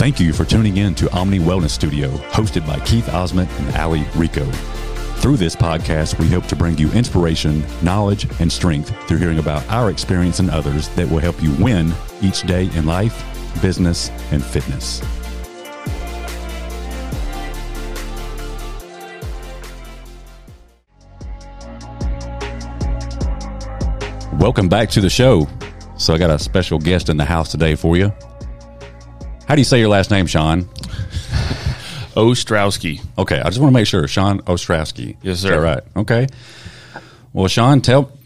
Thank you for tuning in to Omni Wellness Studio, hosted by Keith Osment and Ali Rico. Through this podcast, we hope to bring you inspiration, knowledge, and strength through hearing about our experience and others that will help you win each day in life, business, and fitness. Welcome back to the show. So, I got a special guest in the house today for you. How do you say your last name, Sean? Ostrowski. Okay, I just want to make sure, Sean Ostrowski. Yes, sir. that right? Okay. Well, Sean, tell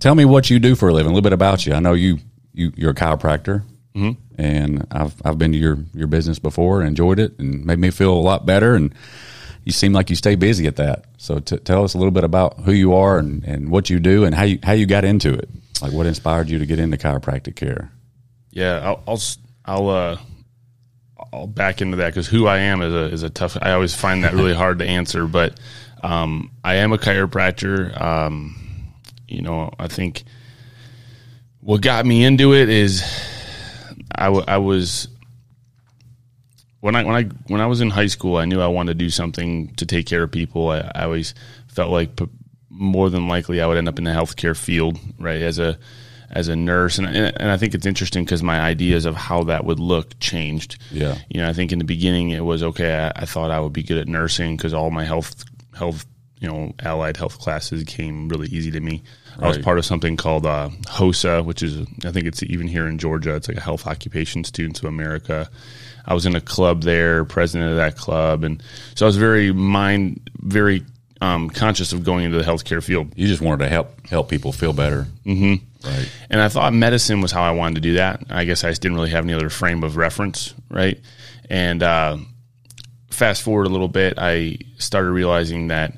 tell me what you do for a living. A little bit about you. I know you you you're a chiropractor, mm-hmm. and I've I've been to your your business before and enjoyed it, and made me feel a lot better. And you seem like you stay busy at that. So t- tell us a little bit about who you are and, and what you do and how you how you got into it. Like what inspired you to get into chiropractic care? Yeah, I'll I'll I'll, uh, I'll back into that because who I am is a is a tough. I always find that really hard to answer, but um, I am a chiropractor. Um, you know, I think what got me into it is I, w- I was when I when I when I was in high school, I knew I wanted to do something to take care of people. I, I always felt like p- more than likely I would end up in the healthcare field, right? As a as a nurse, and and I think it's interesting because my ideas of how that would look changed. Yeah. you know, I think in the beginning it was okay. I, I thought I would be good at nursing because all my health health you know allied health classes came really easy to me. I was part of something called uh, HOSA, which is I think it's even here in Georgia. It's like a Health Occupation Students of America. I was in a club there, president of that club, and so I was very mind very um, conscious of going into the healthcare field. You just wanted to help help people feel better. Mm-hmm. Right. And I thought medicine was how I wanted to do that. I guess I just didn't really have any other frame of reference, right? And uh, fast forward a little bit, I started realizing that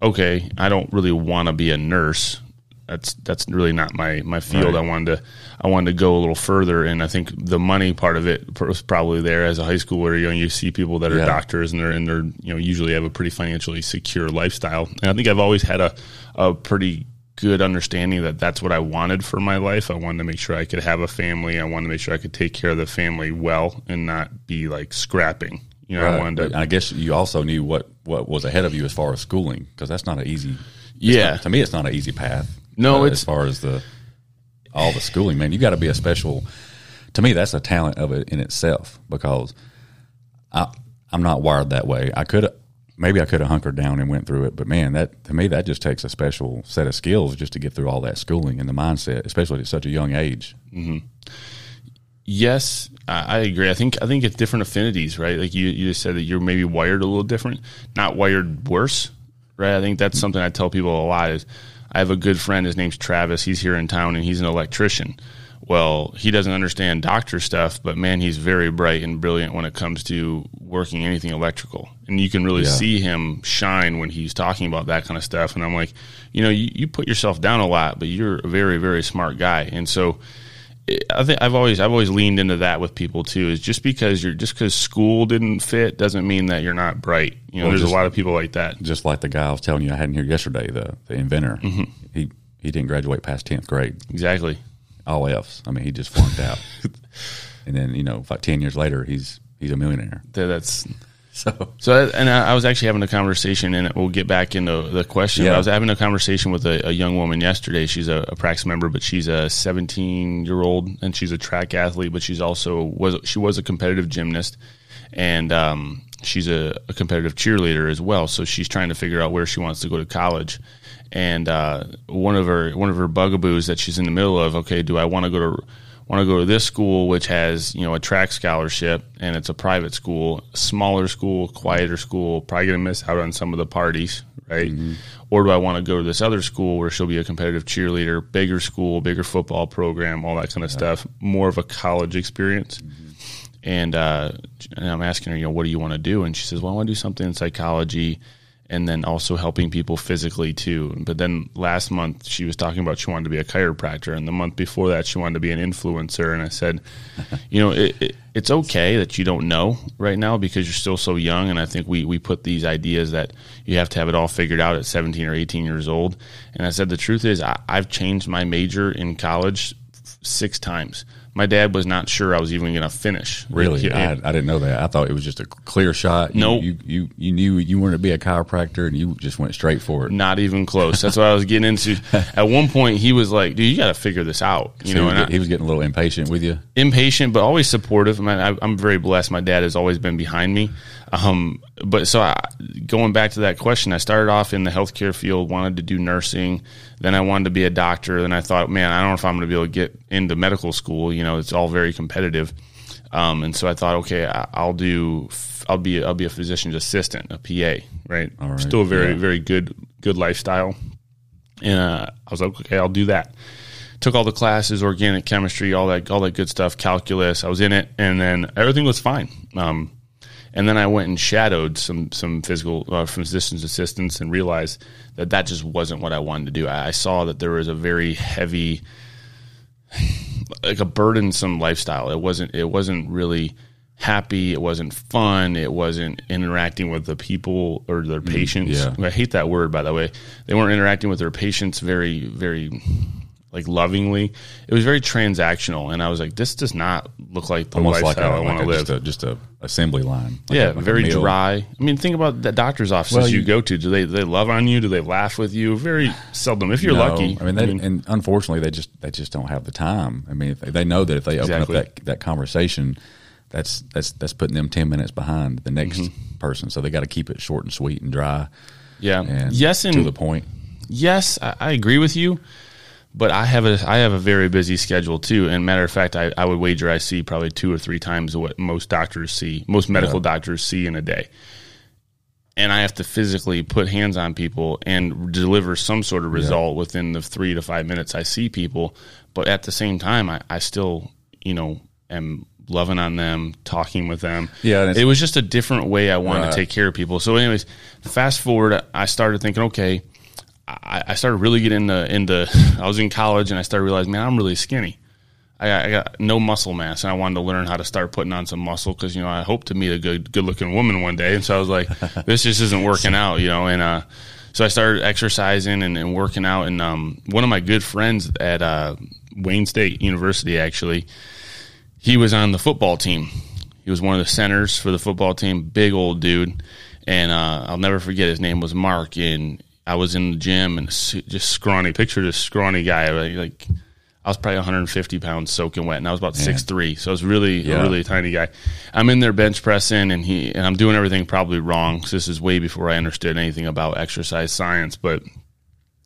okay, I don't really want to be a nurse. That's that's really not my my field. Right. I wanted to I wanted to go a little further, and I think the money part of it was probably there as a high schooler. You know, you see people that are Yeah. doctors, and they're and they're you know usually have a pretty financially secure lifestyle. And I think I've always had a a pretty good understanding that that's what I wanted for my life. I wanted to make sure I could have a family. I wanted to make sure I could take care of the family well and not be like scrapping. You know, I wanted to. I guess you also knew what, what was ahead of you as far as schooling, because that's not an easy. Yeah. not- to me, it's not an easy path. No, uh, it's- as far as the all the schooling. Man, you got to be a special. To me, that's a talent of it in itself because I I'm not wired that way. I could maybe I could have hunkered down and went through it, but man, that to me that just takes a special set of skills just to get through all that schooling and the mindset, especially at such a young age. Mm-hmm. Yes, I, I agree. I think I think it's different affinities, right? Like you, you just said that you're maybe wired a little different, not wired worse, right? I think that's mm-hmm. something I tell people a lot. Is I have a good friend. His name's Travis. He's here in town, and he's an electrician. Well, he doesn't understand doctor stuff, but man, he's very bright and brilliant when it comes to working anything electrical. And you can really Yeah. see him shine when he's talking about that kind of stuff. And I'm like, you know, you, you put yourself down a lot, but you're a very, very smart guy. And so I think I've always I've always leaned into that with people too. Is just because you're just because school didn't fit doesn't mean that you're not bright. You know, Well, there's just- a lot of people like that. Just like the guy I was telling you I had in here yesterday, the the inventor. Mm-hmm. He he didn't graduate past tenth grade. Exactly. All F's. I mean, he just flunked out. and then you know, like ten years later, he's he's a millionaire. That's So so. And I I was actually having a conversation, and we'll get back into the question. Yeah. I was having a conversation with a, a young woman yesterday. She's a, a practice member, but she's a 17 year old, and she's a track athlete. But she's also was she was a competitive gymnast, and um, she's a, a competitive cheerleader as well. So she's trying to figure out where she wants to go to college. And uh, one of her one of her bugaboos that she's in the middle of. Okay, do I want to go to want to go to this school which has you know a track scholarship and it's a private school, smaller school, quieter school, probably to miss out on some of the parties, right? Or do I want to go to this other school where she'll be a competitive cheerleader, bigger school, bigger football program, all that kind of stuff, more of a college experience. And, uh, and I'm asking her, you know, what do you want to do? And she says, well, I want to do something in psychology and then also helping people physically too. But then last month she was talking about she wanted to be a chiropractor, and the month before that she wanted to be an influencer. And I said, you know, it, it, it's okay that you don't know right now because you're still so young. And I think we we put these ideas that you have to have it all figured out at 17 or 18 years old. And I said the truth is I, I've changed my major in college six times. My dad was not sure I was even going to finish. Really, He- I, I didn't know that. I thought it was just a clear shot. No, Nope. you, you you knew you wanted to be a chiropractor, and you just went straight for it. not even close. That's what I was getting into. At one point, he was like, "Dude, you got to figure this out." You So know, he, was and I- he was getting a little impatient with you. impatient, but always supportive. I mean, I, I'm very blessed. My dad has always been behind me. Um, but so I, going back to that question, I started off in the healthcare field, wanted to do nursing. Then I wanted to be a doctor. Then I thought, man, I don't know if I'm going to be able to get into medical school. You know, it's all very competitive. Um, and so I thought, okay, I, I'll do, I'll be, I'll be a physician's assistant, a PA, right? right. Still a very, Yeah. very good, good lifestyle. And uh, I was like, okay, I'll do that took all the classes, organic chemistry, all that, all that good stuff, calculus. I was in it, and then everything was fine. Um, and then I went and shadowed some some physical uh, physician's assistants and realized that that just wasn't what I wanted to do. I, I saw that there was a very heavy, like a burdensome lifestyle. It wasn't. It wasn't really happy. It wasn't fun. It wasn't interacting with the people or their patients. yeah. I hate that word, by the way. They weren't interacting with their patients very, very like lovingly. It was very transactional, and I was like, this does not look like the Almost like a, lifestyle I want to live. just a just a assembly line. Like yeah, a- like very dry. I mean, think about the doctor's offices Well, you, you- go to. Do they do they love on you? Do they laugh with you? Very seldom. If you're No, lucky, I mean, they, and unfortunately, they just they just don't have the time. I mean, if they, they know that if they open Exactly. up that that conversation, that's that's that's putting them ten minutes behind the next Mm-hmm. person. So they got to keep it short and sweet and dry. yeah, And yes, and to the point. yes, I, I agree with you. But I have a I have a very busy schedule too. And matter of fact, I, I would wager I see probably two or three times what most doctors see, most medical doctors see in a day. And I have to physically put hands on people and deliver some sort of result within the three to five minutes I see people. But at the same time, I, I still, you know, am loving on them, talking with them. Yeah, it was just a different way I wanted Right. to take care of people. So, anyways, fast forward, I started thinking, okay, I, I started really getting into, into. I was in college and I started realizing, man, I'm really skinny. I got, I got no muscle mass, and I wanted to learn how to start putting on some muscle because you know I hope to meet a good, good looking woman one day. And so I was like, this just isn't working out, you know. And uh, so I started exercising and, and working out. And um, one of my good friends at uh, Wayne State University, actually, he was on the football team. He was one of the centers for the football team. Big old dude, and uh, I'll never forget his name was Mark. And I was in the gym and just scrawny. Picture this scrawny guy, like, like I was probably 150 pounds soaking wet, and I was about six three, so I was really Yeah. a really tiny guy. I'm in there bench pressing, and he and I'm doing everything probably wrong. this is way before I understood anything about exercise science, but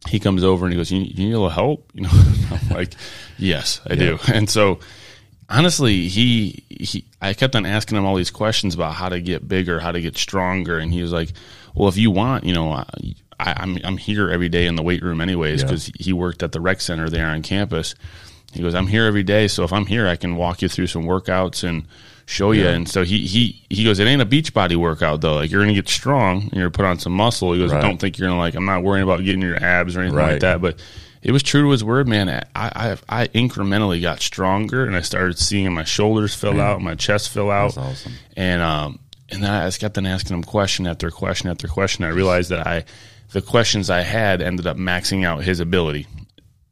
he comes over and he goes, "You, you need a little help?" You know, I'm like, "Yes, I do." And so, honestly, he he, I kept on asking him all these questions about how to get bigger, how to get stronger, and he was like, "Well, if you want, you know, I, I'm I'm here every day in the weight room anyways Yeah. because he worked at the rec center there on campus." He goes, "I'm here every day, so if I'm here, I can walk you through some workouts and." Show you, and so he he he goes. It ain't a beach body workout though. Like you're gonna get strong, and you're gonna put on some muscle. He goes, Right. don't think you're gonna like. I'm not worrying about getting your abs or anything like that. But it was true to his word, man. I, I I incrementally got stronger, and I started seeing my shoulders fill out, my chest fill out, That's awesome. and um and then I just kept on asking him question after question after question. I realized that I the questions I had ended up maxing out his ability.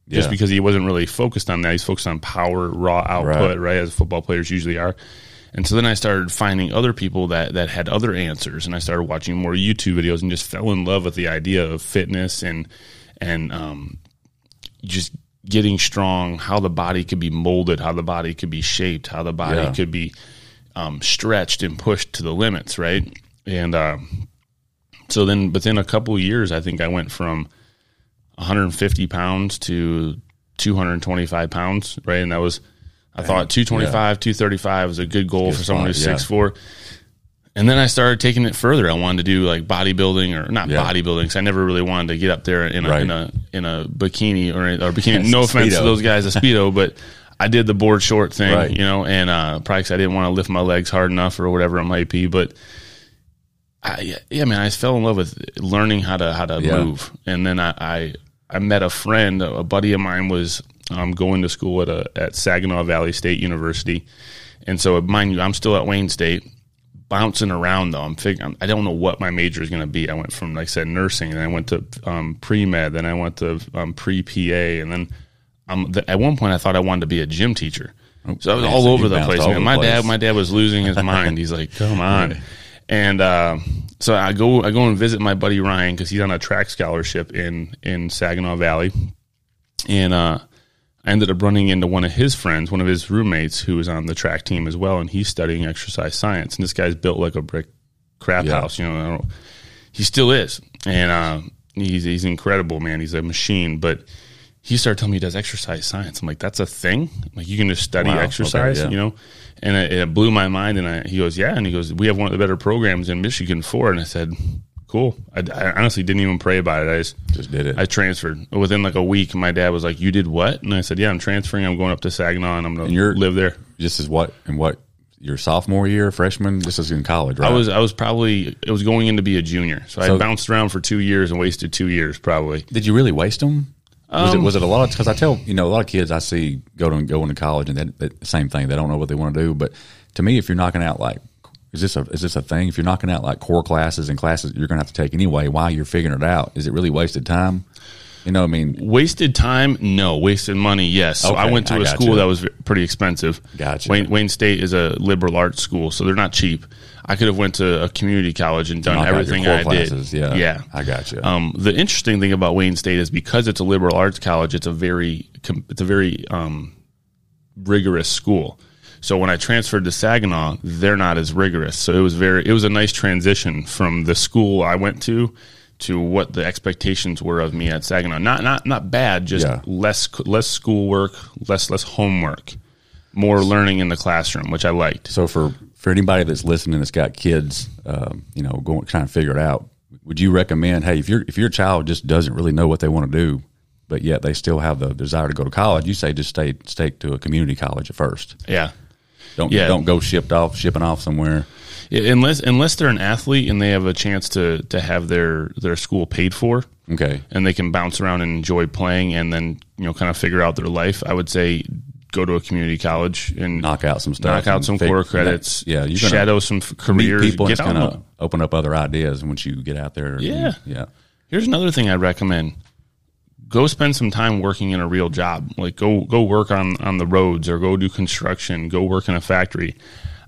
Just Yeah. because he wasn't really focused on that, he's focused on power, raw output, right? As football players usually are. And so then I started finding other people that, that had other answers, and I started watching more YouTube videos, and just fell in love with the idea of fitness and and um, just getting strong, how the body could be molded, how the body could be shaped, how the body Yeah. could be um, stretched and pushed to the limits, right? And um, so then within a couple of years, I think I went from 150 pounds to 225 pounds, right? And that was, I thought 225, 235 was a good goal for someone who's spot, yeah. six four. And then I started taking it further. I wanted to do like bodybuilding or not Yeah. bodybuilding because I never really wanted to get up there in a, Right. in a in a bikini or, or bikini. No offense to those guys, a speedo, but I did the board short thing, Right. you know, and uh, probably 'cause I didn't want to lift my legs hard enough or whatever it might be. But I, yeah, yeah, man, I fell in love with learning how to how to Yeah. move, and then I, I I met a friend, a buddy of mine was um, going to school at a at Saginaw Valley State University, and so mind you, I'm still at Wayne State, bouncing around though. I'm figuring I don't know what my major is going to be. I went from like I said nursing, and I went to um, pre med, then I went to um, pre PA, and then um, th- at one point I thought I wanted to be a gym teacher. So I was all so over the place. man. over My the dad, place. my dad was losing his mind. He's like, "Come on!" And uh, so I go, I go and visit my buddy Ryan because he's on a track scholarship in in Saginaw Valley, and uh, I ended up running into one of his friends, one of his roommates, who was on the track team as well, and he's studying exercise science. And this guy's built like a brick crap Yeah. house, you know. I don't, he still is, and uh, he's he's incredible, man. He's a machine, but. He started telling me he does exercise science. I'm like, that's a thing. Like you can just study Wow. Okay, exercise, yeah. you know. And it, it blew my mind. And I, he goes, yeah. And he goes, we have one of the better programs in Michigan for. And I said, cool. I, I honestly didn't even pray about it. I just Just did it. I transferred within like a week. My dad was like, "You did what?" And I said, "Yeah, I'm transferring. I'm going up to Saginaw, and I'm going to live there." this is what and what your sophomore year, freshman. This is in college, right? I was I was probably it was going in to be a junior, so, So- I bounced around for two years and wasted two years probably. Did you really waste them? Was Um, it was it a lot? Because I tell you know a lot of kids I see go to go into college and that, that same thing. They don't know what they want to do. But to me, if you're knocking out like is this a is this a thing? If you're knocking out like core classes and classes you're going to have to take anyway, while you're figuring it out, is it really wasted time? You know, what I mean, Wasted time? No. Wasted money? Yes. So I went to I a school that was pretty expensive. Gotcha. Wayne, Wayne State is a liberal arts school, so they're not cheap. I could have went to a community college and done knock everything I classes. did. Yeah, Yeah. I got you. Um, the interesting thing about Wayne State is because it's a liberal arts college, it's a very it's a very um, rigorous school. So when I transferred to Saginaw, they're not as rigorous. So it was very it was a nice transition from the school I went to to what the expectations were of me at Saginaw. Not not not bad, just Yeah. less less schoolwork, less less homework, more learning in the classroom, which I liked. So for for anybody that's listening that's got kids, um, you know, going trying to figure it out, would you recommend? Hey, if your if your child just doesn't really know what they want to do, but yet they still have the desire to go to college, you say just stay stay to a community college at first. Yeah. Don't Yeah. don't go shipped off shipping off somewhere. Yeah, unless unless they're an athlete and they have a chance to to have their their school paid for, Okay, and they can bounce around and enjoy playing and then you know kind of figure out their life i would say go to a community college and knock out some stuff. knock out some core credits Yeah, you're shadow some careers people. And get it's going to open up other ideas once you get out there. and- Yeah. yeah. here's another thing i'd recommend go spend some time working in a real job. Like go go work on on the roads or go do construction go work in a factory.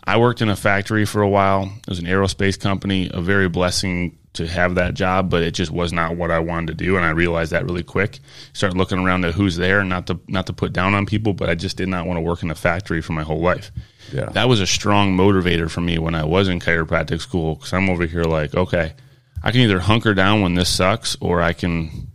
I worked in a factory for a while. It was an aerospace company a very blessing to have that job but it just was not what i wanted to do and i realized that really quick. Started looking around at who's there not to not to put down on people but i just did not want to work in a factory for my whole life. Yeah. that was a strong motivator for me when I was in chiropractic school because I'm over here like, okay, I can either hunker down when this sucks or I can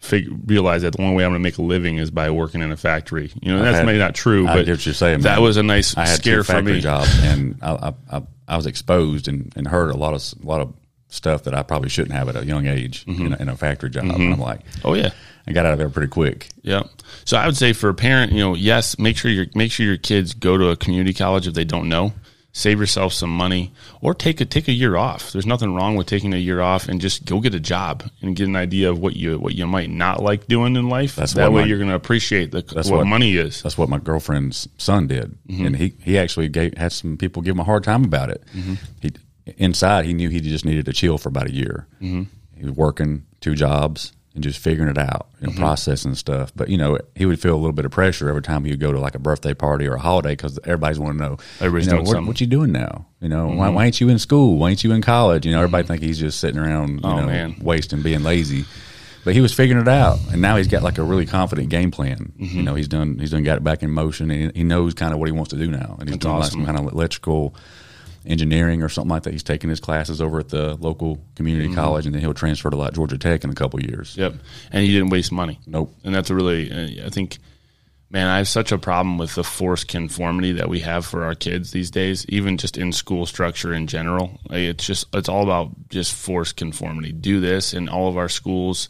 figure, realize that the only way I'm going to make a living is by working in a factory. You know, that's had- maybe not true, I but get what you're saying. that man. was a nice I had scare for me. jobs, and I, I, I, was exposed and, and heard a lot of a lot of stuff that I probably shouldn't have at a young age Mm-hmm. in, a, in a factory job. And I'm like, Oh yeah. I got out of there pretty quick. Yeah. So I would say for a parent, you know, yes, make sure your make sure your kids go to a community college if they don't know. Save yourself some money, or take a take a year off. There's nothing wrong with taking a year off and just go get a job and get an idea of what you what you might not like doing in life. That's that way my- you're going to appreciate the what, what- money is. That's what my girlfriend's son did, Mm-hmm. and he he actually gave, had some people give him a hard time about it. Mm-hmm. He inside he knew he just needed to chill for about a year. Mm-hmm. He was working two jobs and just figuring it out, you Mm-hmm. processing stuff. But you know, he would feel a little bit of pressure every time he would go to like a birthday party or a holiday because everybody's want to know, Everybody's you know, doing what, what you doing now? You know, why, why ain't you in school? Why ain't you in college? You know, everybody think he's just sitting around, you Oh, know, man. wasting, being lazy. But he was figuring it out, and now he's got like a really confident game plan. Mm-hmm. You know, he's done he's done got it back in motion, and he knows kind of what he wants to do now. And he's That's doing like some kind of electrical engineering or something like that. He's taking his classes over at the local community Mm-hmm. college, and then he'll transfer to like Georgia Tech in a couple years. Yep. And he didn't waste money. Nope. And that's a really, uh, I think, man, I have such a problem with the forced conformity that we have for our kids these days, even just in school structure in general. Like, it's just, it's all about just forced conformity. Do this, in all of our schools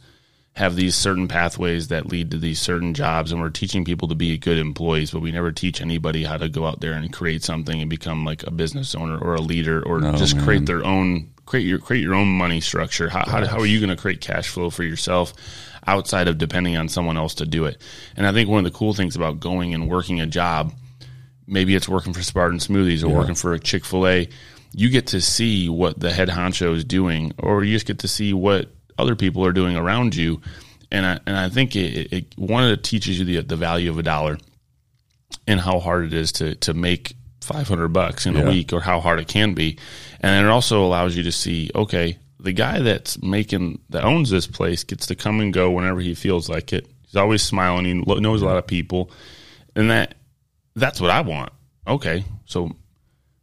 have these certain pathways that lead to these certain jobs, and we're teaching people to be good employees, but we never teach anybody how to go out there and create something and become like a business owner or a leader or just man. create their own create your create your own money structure. How how, how are you going to create cash flow for yourself outside of depending on someone else to do it? And I think one of the cool things about going and working a job, maybe it's working for Spartan Smoothies or working for a Chick Fil A, you get to see what the head honcho is doing, or you just get to see what other people are doing around you. And I and I think it, it one of it teaches you the the value of a dollar and how hard it is to to make 500 bucks in Yeah. a week or how hard it can be. And it also allows you to see, okay, the guy that's making that owns this place gets to come and go whenever he feels like it. He's always smiling. He knows a lot of people, and that that's what I want. Okay, so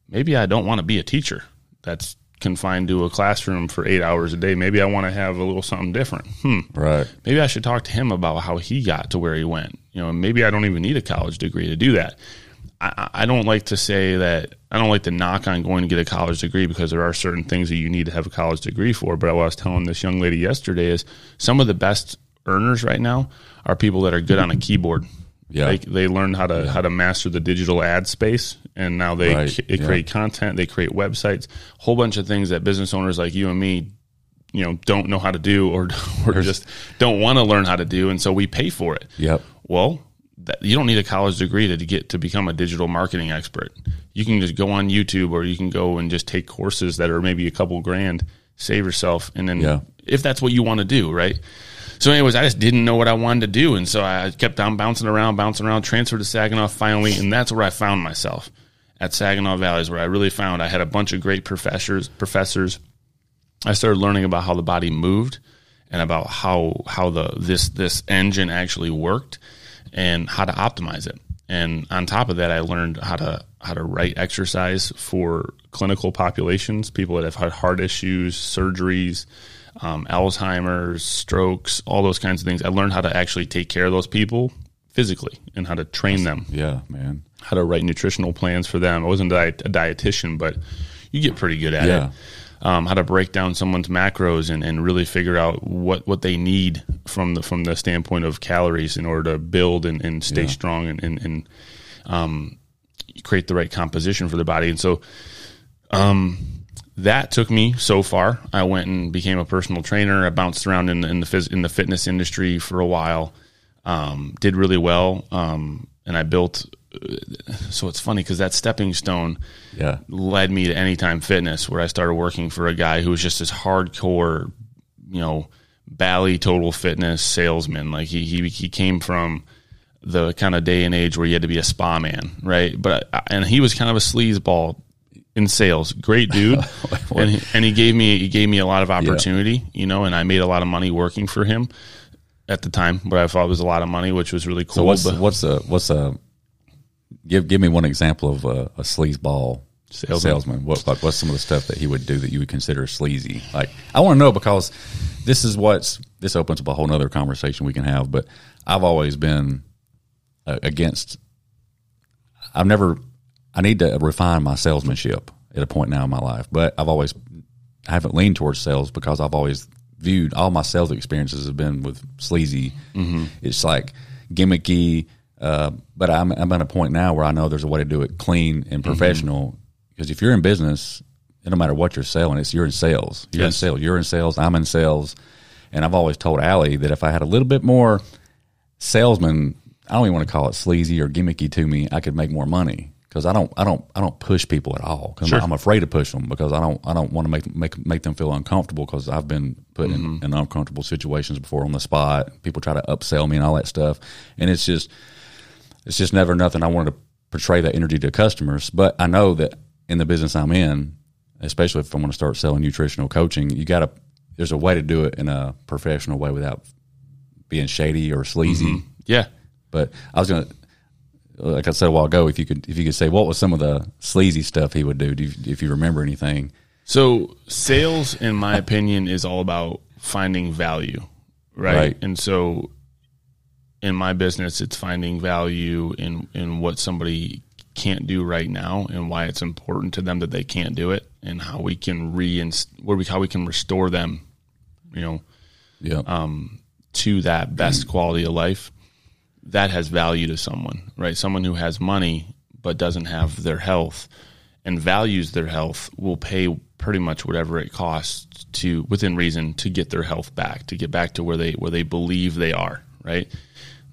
maybe I don't want to be a teacher that's confined to a classroom for eight hours a day. Maybe I want to have a little something different. Hmm. Right. Maybe I should talk to him about how he got to where he went. You know, maybe I don't even need a college degree to do that. I, I don't like to say that I don't like to knock on going to get a college degree because there are certain things that you need to have a college degree for. But what I was telling this young lady yesterday is some of the best earners right now are people that are good on a keyboard. Yeah. They, they learn how to how to master the digital ad space, and now they, Right, c- they yeah. create content, they create websites, whole bunch of things that business owners like you and me, you know, don't know how to do or or just don't want to learn how to do, and so we pay for it. Yep. Well, that, you don't need a college degree to, to get to become a digital marketing expert. You can just go on YouTube or you can go and just take courses that are maybe a couple grand, save yourself, and then Yeah. if that's what you want to do, right? So, anyways, I just didn't know what I wanted to do, and so I kept on bouncing around, bouncing around, transferred to Saginaw finally, and that's where I found myself at Saginaw Valley, is where I really found I had a bunch of great professors. Professors, I started learning about how the body moved and about how how the this this engine actually worked and how to optimize it. And on top of that, I learned how to how to write exercise for clinical populations, people that have had heart issues, surgeries, um, Alzheimer's, strokes, all those kinds of things. I learned how to actually take care of those people physically and how to train them Yeah, man. How to write nutritional plans for them. I wasn't a, diet, a dietitian, but you get pretty good at Yeah. it. Um, how to break down someone's macros and, and really figure out what, what they need from the from the standpoint of calories in order to build and, and stay Yeah. strong and, and, and um, create the right composition for the body. And so um, that took me so far. I went and became a personal trainer. I bounced around in, the- in the phys- in the fitness industry for a while. Um, did really well, um, and I built. So it's funny because that stepping stone Yeah. led me to Anytime Fitness, where I started working for a guy who was just this hardcore, you know, Bally Total Fitness salesman. Like he he he came from the kind of day and age where you had to be a spa man, right? But and he was kind of a sleazeball in sales. Great dude, and he, and he gave me he gave me a lot of opportunity, you know, and I made a lot of money working for him at the time. but I thought it was a lot of money, which was really cool. So what's but what's a what's a give give me one example of a, a sleazeball Salesman. salesman. What like what's some of the stuff that he would do that you would consider sleazy? Like I want to know because this is what's this opens up a whole nother conversation we can have. But I've always been uh, against. I've never. I need to refine my salesmanship at a point now in my life, but I've always I haven't leaned towards sales because I've always viewed all my sales experiences have been with sleazy. It's like gimmicky. Uh, but I'm I'm at a point now where I know there's a way to do it clean and professional. Because if you're in business, it don't matter what you're selling, it's you're in sales. You're in sales. You're in sales. I'm in sales. And I've always told Allie that if I had a little bit more salesman, I don't even want to call it sleazy or gimmicky to me. I could make more money because I don't, I don't, I don't push people at all. Because I'm afraid to push them because I don't, I don't want to make make make them feel uncomfortable because I've been put in, in uncomfortable situations before on the spot. People try to upsell me and all that stuff, and it's just, it's just never nothing. I wanted to portray that energy to customers, but I know that in the business I'm in, especially if I want to start selling nutritional coaching, you got to. There's a way to do it in a professional way without being shady or sleazy. Mm-hmm. yeah. But I was gonna, like I said a while ago, if you could, if you could say what was some of the sleazy stuff he would do, do you, if you remember anything. So sales, in my opinion, is all about finding value, right? Right. And so, in my business, it's finding value in in what somebody can't do right now, and why it's important to them that they can't do it, and how we can reinst where we how we can restore them, you know, Yeah, um, to that best quality of life. That has value to someone, right? Someone who has money but doesn't have their health and values their health will pay pretty much whatever it costs to within reason to get their health back, to get back to where they where they believe they are, right?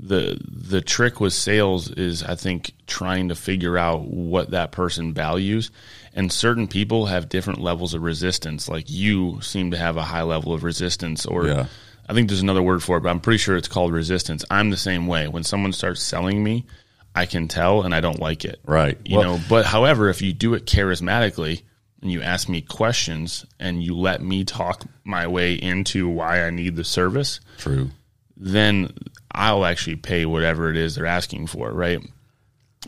The the trick with sales is I think trying to figure out what that person values and certain people have different levels of resistance like you seem to have a high level of resistance or Yeah. I think there's another word for it, but I'm pretty sure it's called resistance. I'm the same way. When someone starts selling me, I can tell and I don't like it. Right. You Well- know, but however, if you do it charismatically and you ask me questions and you let me talk my way into why I need the service, True. Then I'll actually pay whatever it is they're asking for, right?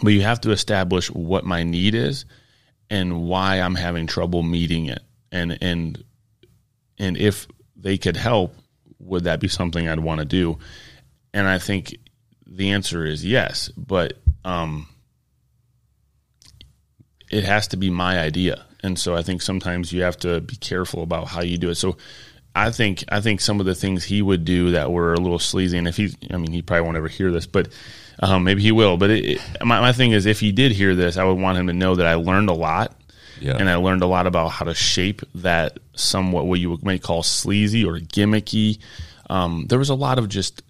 But you have to establish what my need is and why I'm having trouble meeting it. And and and if they could help, would that be something I'd want to do? And I think the answer is yes, but um it has to be my idea. And so I think sometimes you have to be careful about how you do it. So I think I think some of the things he would do that were a little sleazy, and if he, I mean, he probably won't ever hear this, but um, maybe he will. But it, it, my my thing is, if he did hear this, I would want him to know that I learned a lot, Yeah. and I learned a lot about how to shape that somewhat what you might call sleazy or gimmicky. Um, there was a lot of just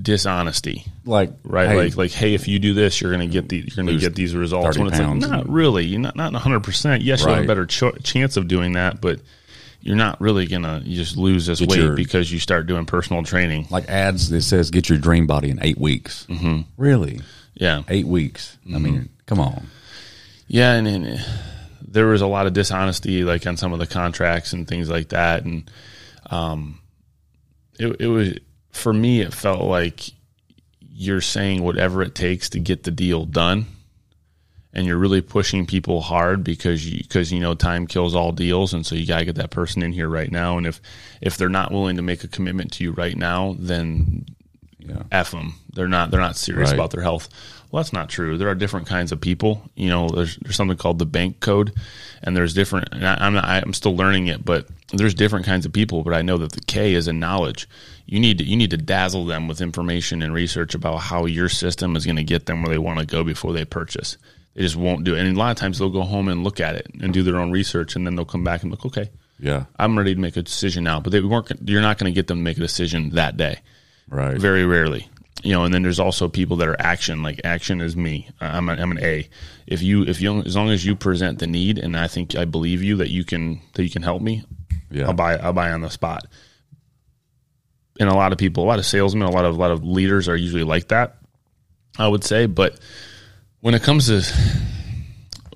dishonesty Like right? hey, like like hey, if you do this, you're going to get the you're to get these results. 30 When it's like not really, you're not not 100. percent Yes, you have a better cho- chance of doing that, but you're not really going to just lose this Get weight your- because you start doing personal training. like ads that says get your dream body in eight weeks. Mm-hmm. Really, Yeah, eight weeks? I mean, come on. yeah, and, and there was a lot of dishonesty, like on some of the contracts and things like that, and um, it it was for me. It felt like you're saying whatever it takes to get the deal done and you're really pushing people hard because you because you know time kills all deals. And so you got to get that person in here right now. And if if they're not willing to make a commitment to you right now then Yeah. f them they're not they're not serious Right. about their health. Well that's not true. There are different kinds of people. You know there's there's something called the bank code and there's different and I, I'm not, I'm still learning it but there's different kinds of people but I know that the K is a knowledge. You need to you need to dazzle them with information and research about how your system is going to get them where they want to go before they purchase they just won't do it. And a lot of times they'll go home and look at it and do their own research and then they'll come back and look okay Yeah. I'm ready to make a decision now. But they weren't you're not going to get them to make a decision that day. Right. very rarely. You know and then there's also people that are action like action is me. I'm, a, I'm an a. If you if you as long as you present the need and i think i believe you that you can that you can help me Yeah. i'll buy i'll buy on the spot. And a lot of people a lot of salesmen a lot of a lot of leaders are usually like that i would say but when it comes to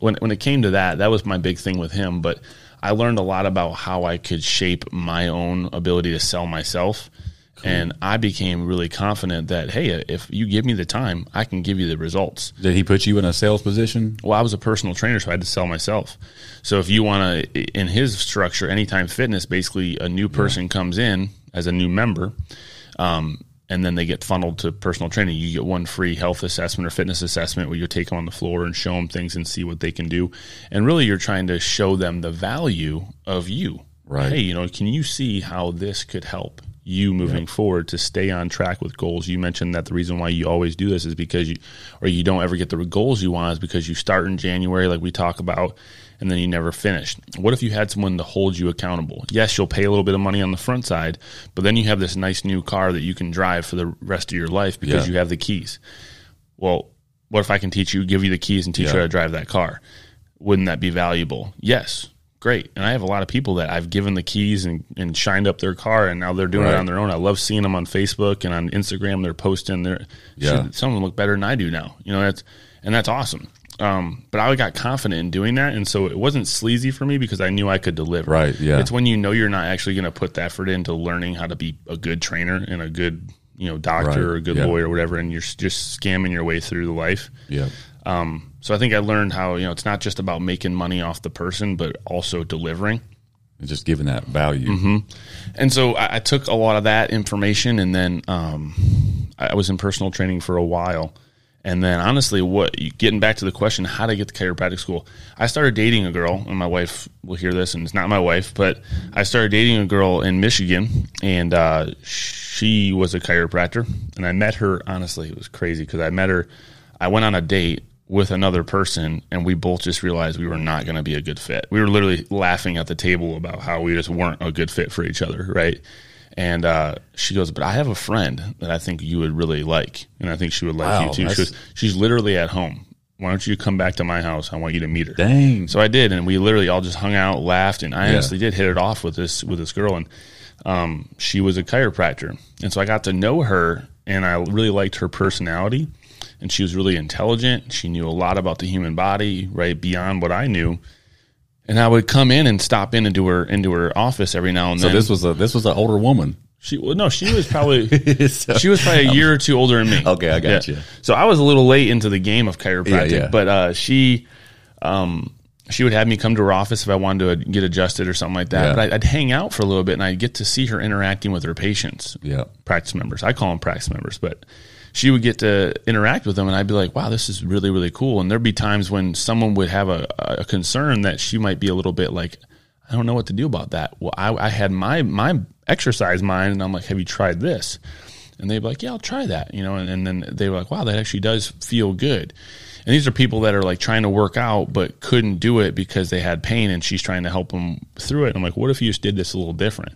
when when it came to that, that was my big thing with him. But I learned a lot about how I could shape my own ability to sell myself. And I became really confident that, hey, if you give me the time, I can give you the results. Did he put you in a sales position? Well, I was a personal trainer, so I had to sell myself. So if you want to, in his structure, Anytime Fitness, basically a new person comes in as a new member, um, and then they get funneled to personal training. You get one free health assessment or fitness assessment where you take them on the floor and show them things and see what they can do. And really, you're trying to show them the value of you. Right. Hey, you know, can you see how this could help? You moving forward to stay on track with goals. You mentioned that the reason why you always do this is because you, or you don't ever get the goals you want, is because you start in January, like we talk about, and then you never finish. What if you had someone to hold you accountable? Yes, you'll pay a little bit of money on the front side, but then you have this nice new car that you can drive for the rest of your life because Yeah. you have the keys. Well, what if I can teach you, give you the keys and teach you how to drive that car? Wouldn't that be valuable? Yes. Great. And I have a lot of people that I've given the keys and, and shined up their car and now they're doing Right. it on their own. I love seeing them on Facebook and on Instagram. They're posting their, Yeah. some of them look better than I do now. You know, that's, and that's awesome. Um, but I got confident in doing that. And so it wasn't sleazy for me because I knew I could deliver. Right, yeah. It's when you know you're not actually going to put the effort into learning how to be a good trainer and a good, you know, doctor Right, or a good yeah. lawyer or whatever. And you're just scamming your way through the life. Yeah. Um, so I think I learned how you know it's not just about making money off the person, but also delivering. And just giving that value. Mm-hmm. And so I, I took a lot of that information, and then um, I was in personal training for a while. And then, honestly, what getting back to the question, how to get to chiropractic school? I started dating a girl, and my wife will hear this, and it's not my wife, but I started dating a girl in Michigan, and uh, she was a chiropractor, and I met her. Honestly, it was crazy because I met her. I went on a date with another person, and we both just realized we were not going to be a good fit. We were literally laughing at the table about how we just weren't a good fit for each other, right? And uh, she goes, "But I have a friend that I think you would really like, and I think she would like Wow, you too." She goes, "She's literally at home. Why don't you come back to my house? I want you to meet her." Dang. So I did, and we literally all just hung out, laughed, and I honestly did hit it off with this with this girl, and um, she was a chiropractor, and so I got to know her, and I really liked her personality, and she was really intelligent. She knew a lot about the human body, right beyond what I knew. And I would come in and stop in into her into her office every now and So then. So this was a this was an older woman. she well, no, she was probably So- she was probably a year or two older than me. Okay, I got you. So I was a little late into the game of chiropractic, Yeah, yeah. but uh, she, um, she would have me come to her office if I wanted to get adjusted or something like that. Yeah. But I'd, I'd hang out for a little bit, and I'd get to see her interacting with her patients, yeah. practice members. I call them practice members, but she would get to interact with them, and I'd be like, "Wow, this is really really cool." And there'd be times when someone would have a, a concern that she might be a little bit like, "I don't know what to do about that." Well, I, I had my my exercise mind, and I'm like, "Have you tried this?" And they'd be like, "Yeah, I'll try that," you know. And, and then they were like, "Wow, that actually does feel good." And these are people that are like trying to work out but couldn't do it because they had pain, and she's trying to help them through it. And I'm like, "What if you just did this a little different?"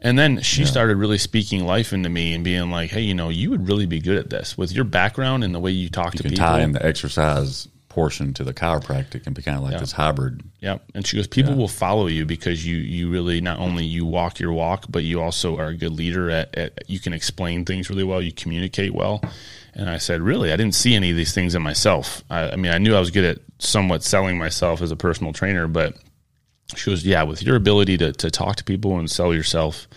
And then she started really speaking life into me and being like, "Hey, you know, you would really be good at this with your background and the way you talk You to can people." tie in the exercise portion to the chiropractic and be kind of like this hybrid. Yep. And she goes, people will follow you because you you really not only you walk your walk, but you also are a good leader at, at you can explain things really well, you communicate well. And I said, really, I didn't see any of these things in myself. I, I mean, I knew I was good at somewhat selling myself as a personal trainer, but she goes, yeah, with your ability to to talk to people and sell yourself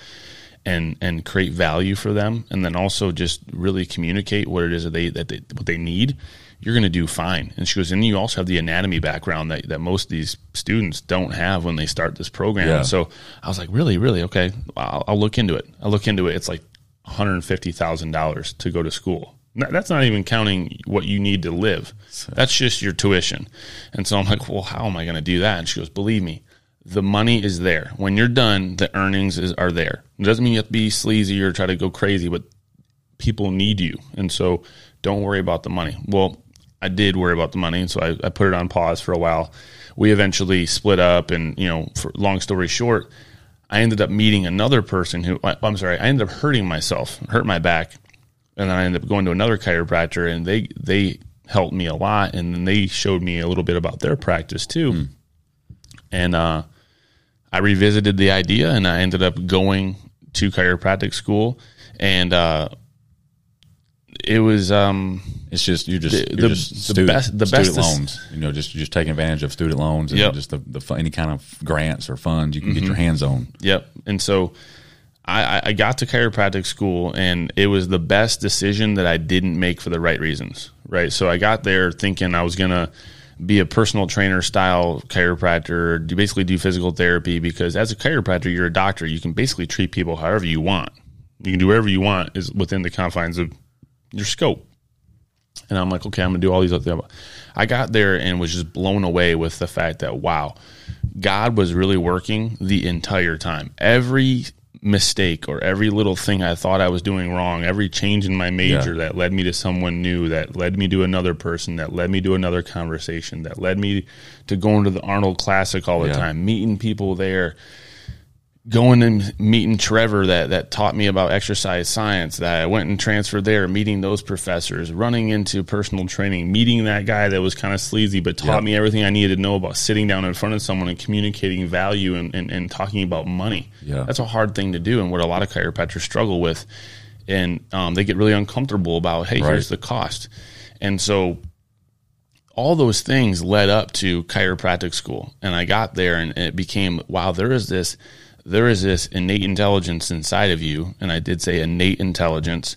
and and create value for them, and then also just really communicate what it is that they that they, what they need, you're going to do fine. And she goes, and you also have the anatomy background that that most of these students don't have when they start this program. Yeah. So I was like, really, really, okay, I'll, I'll look into it. I'll look into it. It's like one hundred fifty thousand dollars to go to school. That's not even counting what you need to live. That's just your tuition. And so I'm like, well, how am I going to do that? And she goes, believe me, the money is there. When you're done, the earnings is, are there. It doesn't mean you have to be sleazy or try to go crazy, but people need you. And so don't worry about the money. Well, I did worry about the money. And so I, I put it on pause for a while. We eventually split up. And, you know, for long story short, I ended up meeting another person who, I'm sorry, I ended up hurting myself, hurt my back. And then I ended up going to another chiropractor and they, they helped me a lot. And then they showed me a little bit about their practice too. And, uh, I revisited the idea and I ended up going to chiropractic school and uh, it was um, It's just you're just The- you're the- just the student, best- the student best loans. You know, just just taking advantage of student loans and Yep. just the, the any kind of grants or funds you can Mm-hmm. get your hands on. Yep. And so I- I got to chiropractic school and it was the best decision that I didn't make for the right reasons. Right. So I got there thinking I was going to be a personal trainer style chiropractor, do basically do physical therapy because as a chiropractor, you're a doctor. You can basically treat people however you want. You can do whatever you want is within the confines of your scope. And I'm like, okay, I'm gonna do all these other things. I got there and was just blown away with the fact that wow, God was really working the entire time. Every mistake or every little thing I thought I was doing wrong, every change in my major Yeah. that led me to someone new, that led me to another person, that led me to another conversation, that led me to going to the Arnold Classic all the Yeah. time, meeting people there, going and meeting Trevor that that taught me about exercise science. That I went and transferred there, meeting those professors, running into personal training, meeting that guy that was kind of sleazy but taught Yep. me everything I needed to know about sitting down in front of someone and communicating value and, and, and talking about money. Yeah. That's a hard thing to do and what a lot of chiropractors struggle with. And um, they get really uncomfortable about, hey, Right. here's the cost. And so all those things led up to chiropractic school and i got there and it became wow there is this there is this innate intelligence inside of you and i did say innate intelligence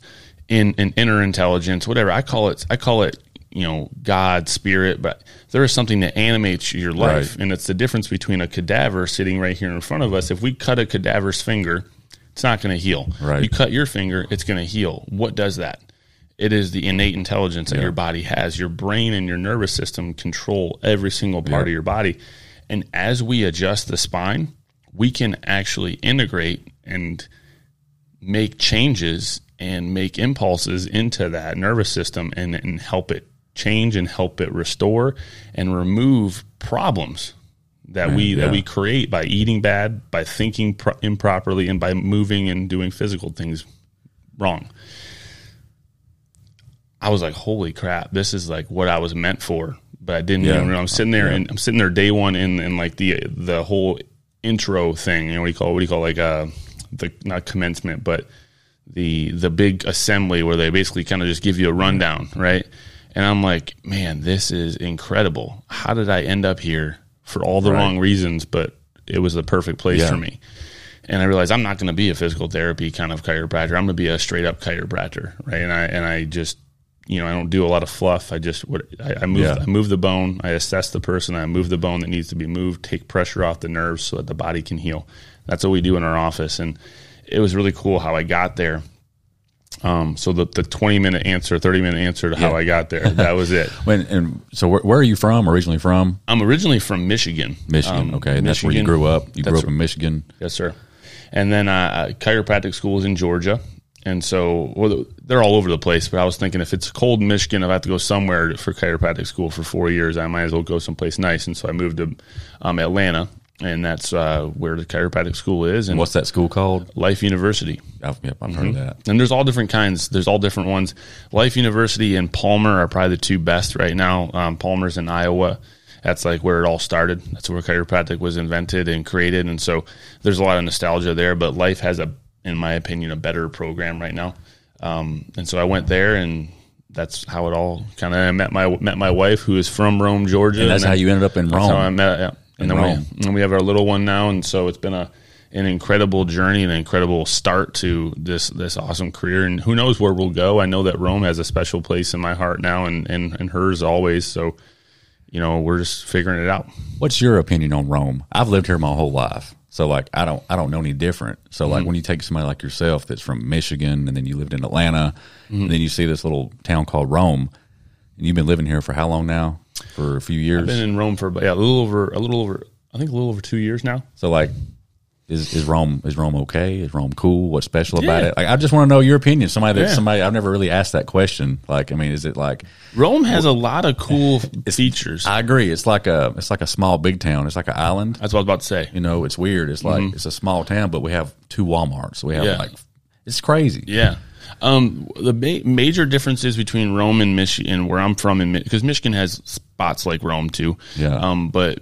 in an inner intelligence whatever i call it i call it you know god spirit but there is something that animates your life Right. and it's the difference between a cadaver sitting right here in front of us if we cut a cadaver's finger it's not going to heal Right. you cut your finger it's going to heal what does that it is the innate intelligence that your body has. Your brain and your nervous system control every single part Yeah. of your body. And as we adjust the spine, we can actually integrate and make changes and make impulses into that nervous system and, and help it change and help it restore and remove problems that we yeah. that we create by eating bad, by thinking pro- improperly, and by moving and doing physical things wrong. I was like, holy crap, this is like what I was meant for. But I didn't Yeah. even know. I'm sitting there and I'm sitting there day one in, in like the the whole intro thing. You know what do you call what do you call like uh the not commencement, but the the big assembly where they basically kind of just give you a rundown, right? And I'm like, man, this is incredible. How did I end up here for all the Right. wrong reasons? But it was the perfect place Yeah. for me. And I realized I'm not going to be a physical therapy kind of chiropractor. I'm going to be a straight up chiropractor, right? And I and I just you know I don't do a lot of fluff. I just what I, I move Yeah. I move the bone. I assess the person. I move the bone that needs to be moved. Take pressure off the nerves so that the body can heal. That's what we do in our office. And it was really cool how I got there. Um, so the, the 20 minute answer, 30 minute answer to how I got there, that was it. When and so where, where are you from? Originally from I'm originally from Michigan. Michigan. Um, okay, and that's where you grew up. You grew up in Michigan. Yes, sir. And then uh, chiropractic school is in Georgia. And so well, they're all over the place. But I was thinking if it's cold in Michigan, if I have to go somewhere for chiropractic school for four years, I might as well go someplace nice. And so I moved to um, Atlanta, and that's uh, where the chiropractic school is, and What's that school called? Life University. I've, yep, I've Mm-hmm. heard that. And there's all different kinds. There's all different ones. Life University and Palmer are probably the two best right now. Um, Palmer's in Iowa. That's like where it all started. That's where chiropractic was invented and created. And so there's a lot of nostalgia there. But Life has a, in my opinion, a better program right now. Um, and so I went there, and that's how it all kind of met my met my wife, who is from Rome, Georgia. And that's then- how you ended up in that's how I met. Yeah. And then Rome. we and we have our little one now, and so it's been a an incredible journey, an incredible start to this this awesome career. And who knows where we'll go? I know that Rome has a special place in my heart now, and and, and hers always. So, you know, we're just figuring it out. What's your opinion on Rome? I've lived here my whole life, so like I don't I don't know any different. So Mm-hmm. like when you take somebody like yourself that's from Michigan and then you lived in Atlanta, Mm-hmm. and then you see this little town called Rome, and you've been living here for how long now? For a few years. I've been in Rome for yeah, a little over a little over I think a little over two years now. So like, is is Rome is Rome okay? Is Rome cool? What's special about Yeah. it? Like, I just want to know your opinion. Somebody that Yeah. somebody I've never really asked that question. Like, I mean, is it like? Rome has a lot of cool features. I agree. It's like a it's like a small big town. It's like an island. That's what I was about to say. You know, it's weird. It's like it's a small town, but we have two WalMarts. We have Mm-hmm. Yeah. like it's crazy. Yeah. Um, the ma- major differences between Rome and Michigan, where I'm from, in because Michigan has spots like Rome too. Yeah. Um, but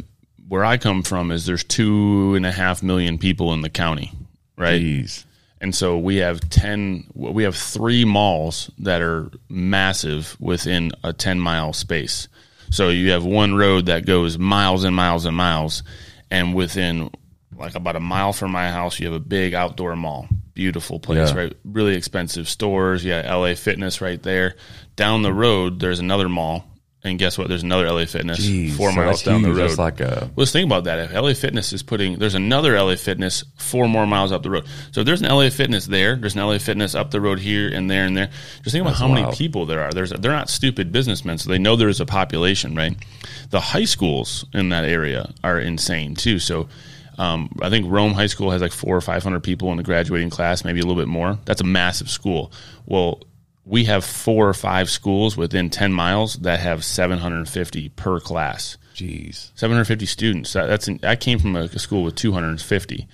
where I come from is there's two and a half million people in the county, right? Jeez. And so we have 10, we have three malls that are massive within a 10 mile space. So you have one road that goes miles and miles and miles. And within like about a mile from my house, you have a big outdoor mall. Beautiful place, Yeah. right? Really expensive stores. Yeah, LA Fitness right there. Down the road, there's another mall. And guess what? There's another LA Fitness Jeez. four So miles that's down the road. That's like a Let's think about that. If LA Fitness is putting, there's another LA Fitness four more miles up the road. So if there's an LA Fitness there, there's an LA Fitness up the road here and there and there. Just think about how many people there are. There's they're not stupid businessmen, so they know there is a population, right? The high schools in that area are insane too. So. Um, I think Rome High School has like four or five hundred people in the graduating class, maybe a little bit more. That's a massive school. Well, we have four or five schools within ten miles that have seven hundred and fifty per class. jeez. 750 students. That, that's an, I came from a, school with 250.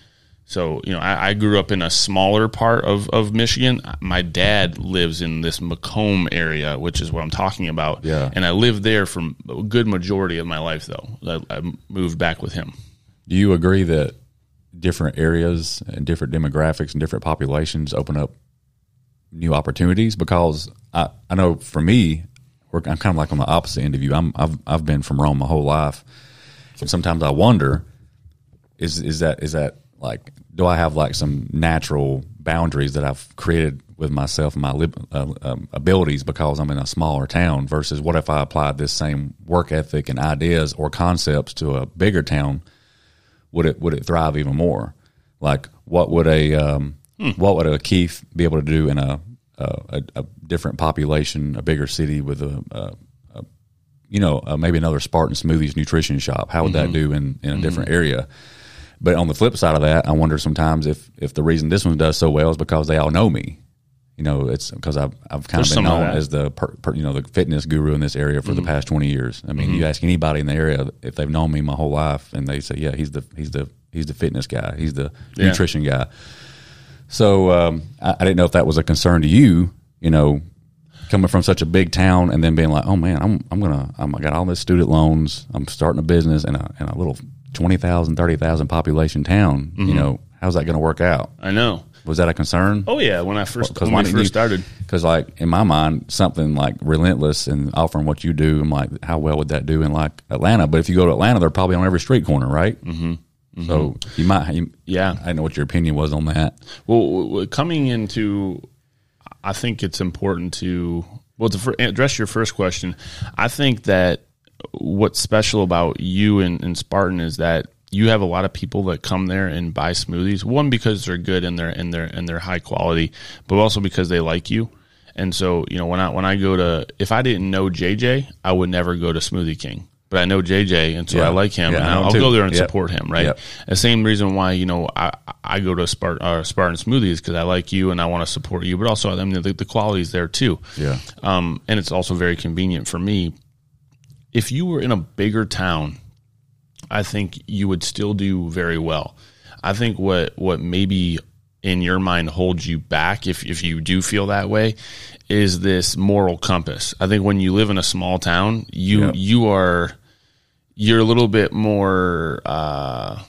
So you know, I, I grew up in a smaller part of, of Michigan. My dad lives in this Macomb area, which is what I'm talking about. Yeah. and I lived there for a good majority of my life. Though I, I moved back with him. Do you agree that different areas and different demographics and different populations open up new opportunities? Because I, I know for me, I'm kind of like on the opposite end of you. I'm, I've, I've been from Rome my whole life. And sometimes I wonder, is, is that, is that like, do I have like some natural boundaries that I've created with myself and my lib, uh, um, abilities because I'm in a smaller town versus what if I applied this same work ethic and ideas or concepts to a bigger town? would it would it thrive even more? Like what would a um, what would a Keith be able to do in a a, a, different population, a bigger city with a, a, a you know uh, maybe another Spartan Smoothies nutrition shop? How would that mm-hmm. do in in a mm-hmm. different area? But on the flip side of that, I wonder sometimes if if the reason this one does so well is because they all know me. You know, it's because I've I've kind There's of been some of known as the per, per, you know the fitness guru in this area for the mm-hmm. past twenty years. I mean, you ask anybody in the area if they've known me my whole life, and they say, "Yeah, he's the he's the he's the fitness guy, he's the Yeah. nutrition guy." So um, I, I didn't know if that was a concern to you. You know, coming from such a big town and then being like, "Oh man, I'm I'm gonna I'm, I got all this student loans. I'm starting a business in a in a little 20,000, 30,000 population town. You know, how's that going to work out?" I know. Was that a concern? Oh yeah, when I first Because when we first you- started. Because like in my mind, something like relentless and offering what you do, I'm like, how well would that do in like Atlanta? But if you go to Atlanta, they're probably on every street corner, right? Mm-hmm. So mm-hmm. you might, you, Yeah. I know what your opinion was on that. Well, coming into, I think it's important to well to address your first question. I think that what's special about you and, and Spartan is that you have a lot of people that come there and buy smoothies. One because they're good and they're and they're and they're high quality, but also because they like you. And so, you know, when I when I go to if I didn't know JJ, I would never go to Smoothie King. But I know JJ, and so Yeah. I like him, Yeah, and I'll, go there and Yep. support him. Right. Yep. The same reason why you know I I go to Spartan uh, Spartan Smoothies because I like you and I want to support you, but also I mean the, the quality's there too. Yeah. Um, and it's also very convenient for me. If you were in a bigger town, I think you would still do very well. I think what what maybe in your mind holds you back if if you do feel that way is this moral compass. I think when you live in a small town, you Yeah. you are you're a little bit more uh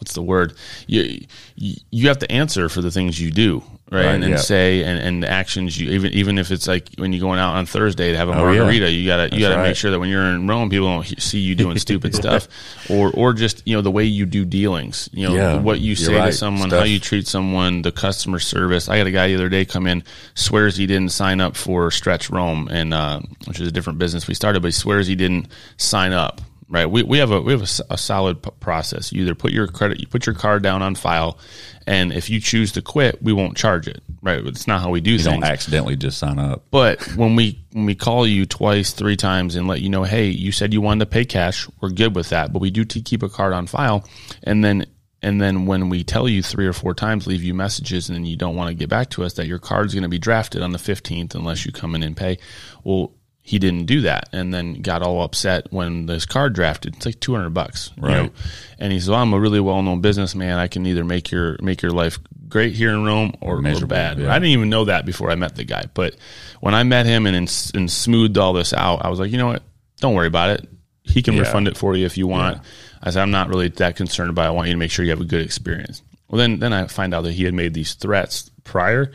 what's the word you you have to answer for the things you do right, Right, and, and yeah. say and, and actions you even even if it's like when you're going out on thursday to have a Oh, yeah. margarita you gotta you gotta right. make sure that when you're in rome people don't see you doing stupid stuff or or just you know the way you do dealings you know Yeah, what you say to right. someone how you treat someone the customer service i got a guy the other day come in swears he didn't sign up for stretch rome and uh, which is a different business we started but he swears he didn't sign up right we, we have a we have a, a solid p- process you either put your credit you put your card down on file and if you choose to quit we won't charge it right it's not how we do You things don't accidentally just sign up. but when we when we call you twice, three times, and let you know, hey, you said you wanted to pay cash, we're good with that. But we do t- keep a card on file, and then and then when we tell you three or four times, leave you messages, and then you don't want to get back to us, that your card's going to be drafted on the fifteenth unless you come in and pay. Well, he didn't do that, and then got all upset when this card drafted. It's like two hundred bucks, you know? Right. And he said, well, "I'm a really well known businessman. I can either make your make your life great here in Rome or, or bad." yeah. I didn't even know that before I met the guy, but when I met him and and, and smoothed all this out, I was like, you know what? Don't worry about it. He can Yeah. refund it for you if you want. I said, I'm not really that concerned about. it. I want you to make sure you have a good experience. Well, then then I find out that he had made these threats prior.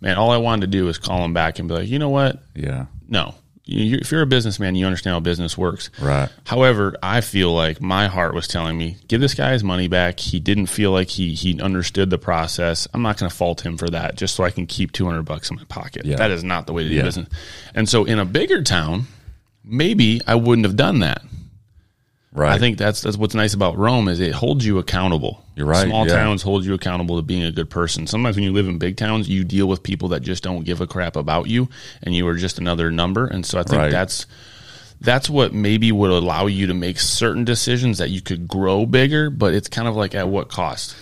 Man, all I wanted to do was call him back and be like, you know what? Yeah. No. You, if you're a businessman, you understand how business works. Right. However, I feel like my heart was telling me, give this guy his money back. He didn't feel like he he understood the process. I'm not going to fault him for that, just so I can keep 200 bucks in my pocket. Yeah. That is not the way to do Yeah. business. And so, in a bigger town, maybe I wouldn't have done that. Right. I think that's that's what's nice about Rome is it holds you accountable. You're right, Small yeah. towns hold you accountable to being a good person. Sometimes when you live in big towns, you deal with people that just don't give a crap about you, and you are just another number. And so I think Right. that's that's what maybe would allow you to make certain decisions that you could grow bigger, but it's kind of like at what cost?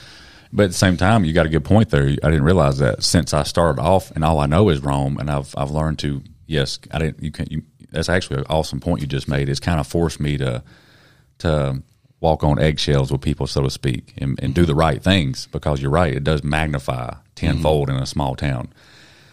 But at the same time, you got a good point there. I didn't realize that since I started off, and all I know is Rome, and I've I've learned to yes, I didn't. You can. You, that's actually an awesome point you just made. It's kind of forced me to to walk on eggshells with people, so to speak, and, and do the mm-hmm. right things because you're right. It does magnify tenfold mm-hmm. in a small town.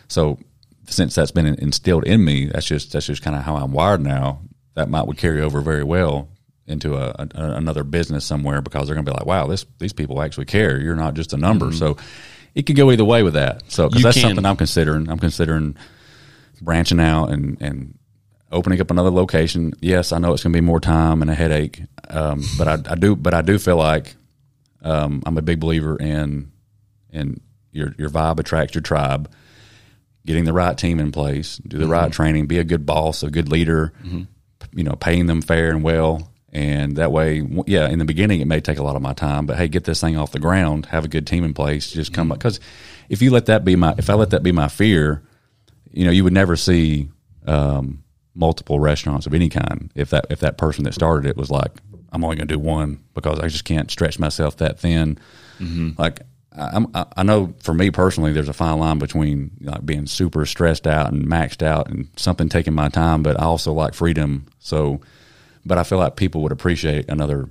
So since that's been instilled in me, that's just that's just kind of how I'm wired now. That might would carry over very well into a, a another business somewhere because they're going to be like, wow, this these people actually care. You're not just a number. Mm-hmm. So it could go either way with that. So because that's can. something I'm considering. I'm considering branching out and and opening up another location. Yes, I know it's going to be more time and a headache, um, but I, I do but I do feel like um, I'm a big believer in in your your vibe attracts your tribe. Getting the right team in place, do the right training, be a good boss, a good leader, you know, paying them fair and well. And that way, yeah, in the beginning, it may take a lot of my time, but hey, get this thing off the ground, have a good team in place, just come up. Because if you let that be my, if I let that be my fear, you know, you would never see um, multiple restaurants of any kind if that if that person that started it was like, I'm only going to do one because I just can't stretch myself that thin. Like I, I'm, I I know for me personally, there's a fine line between like being super stressed out and maxed out and something taking my time, but I also like freedom. So, but I feel like people would appreciate another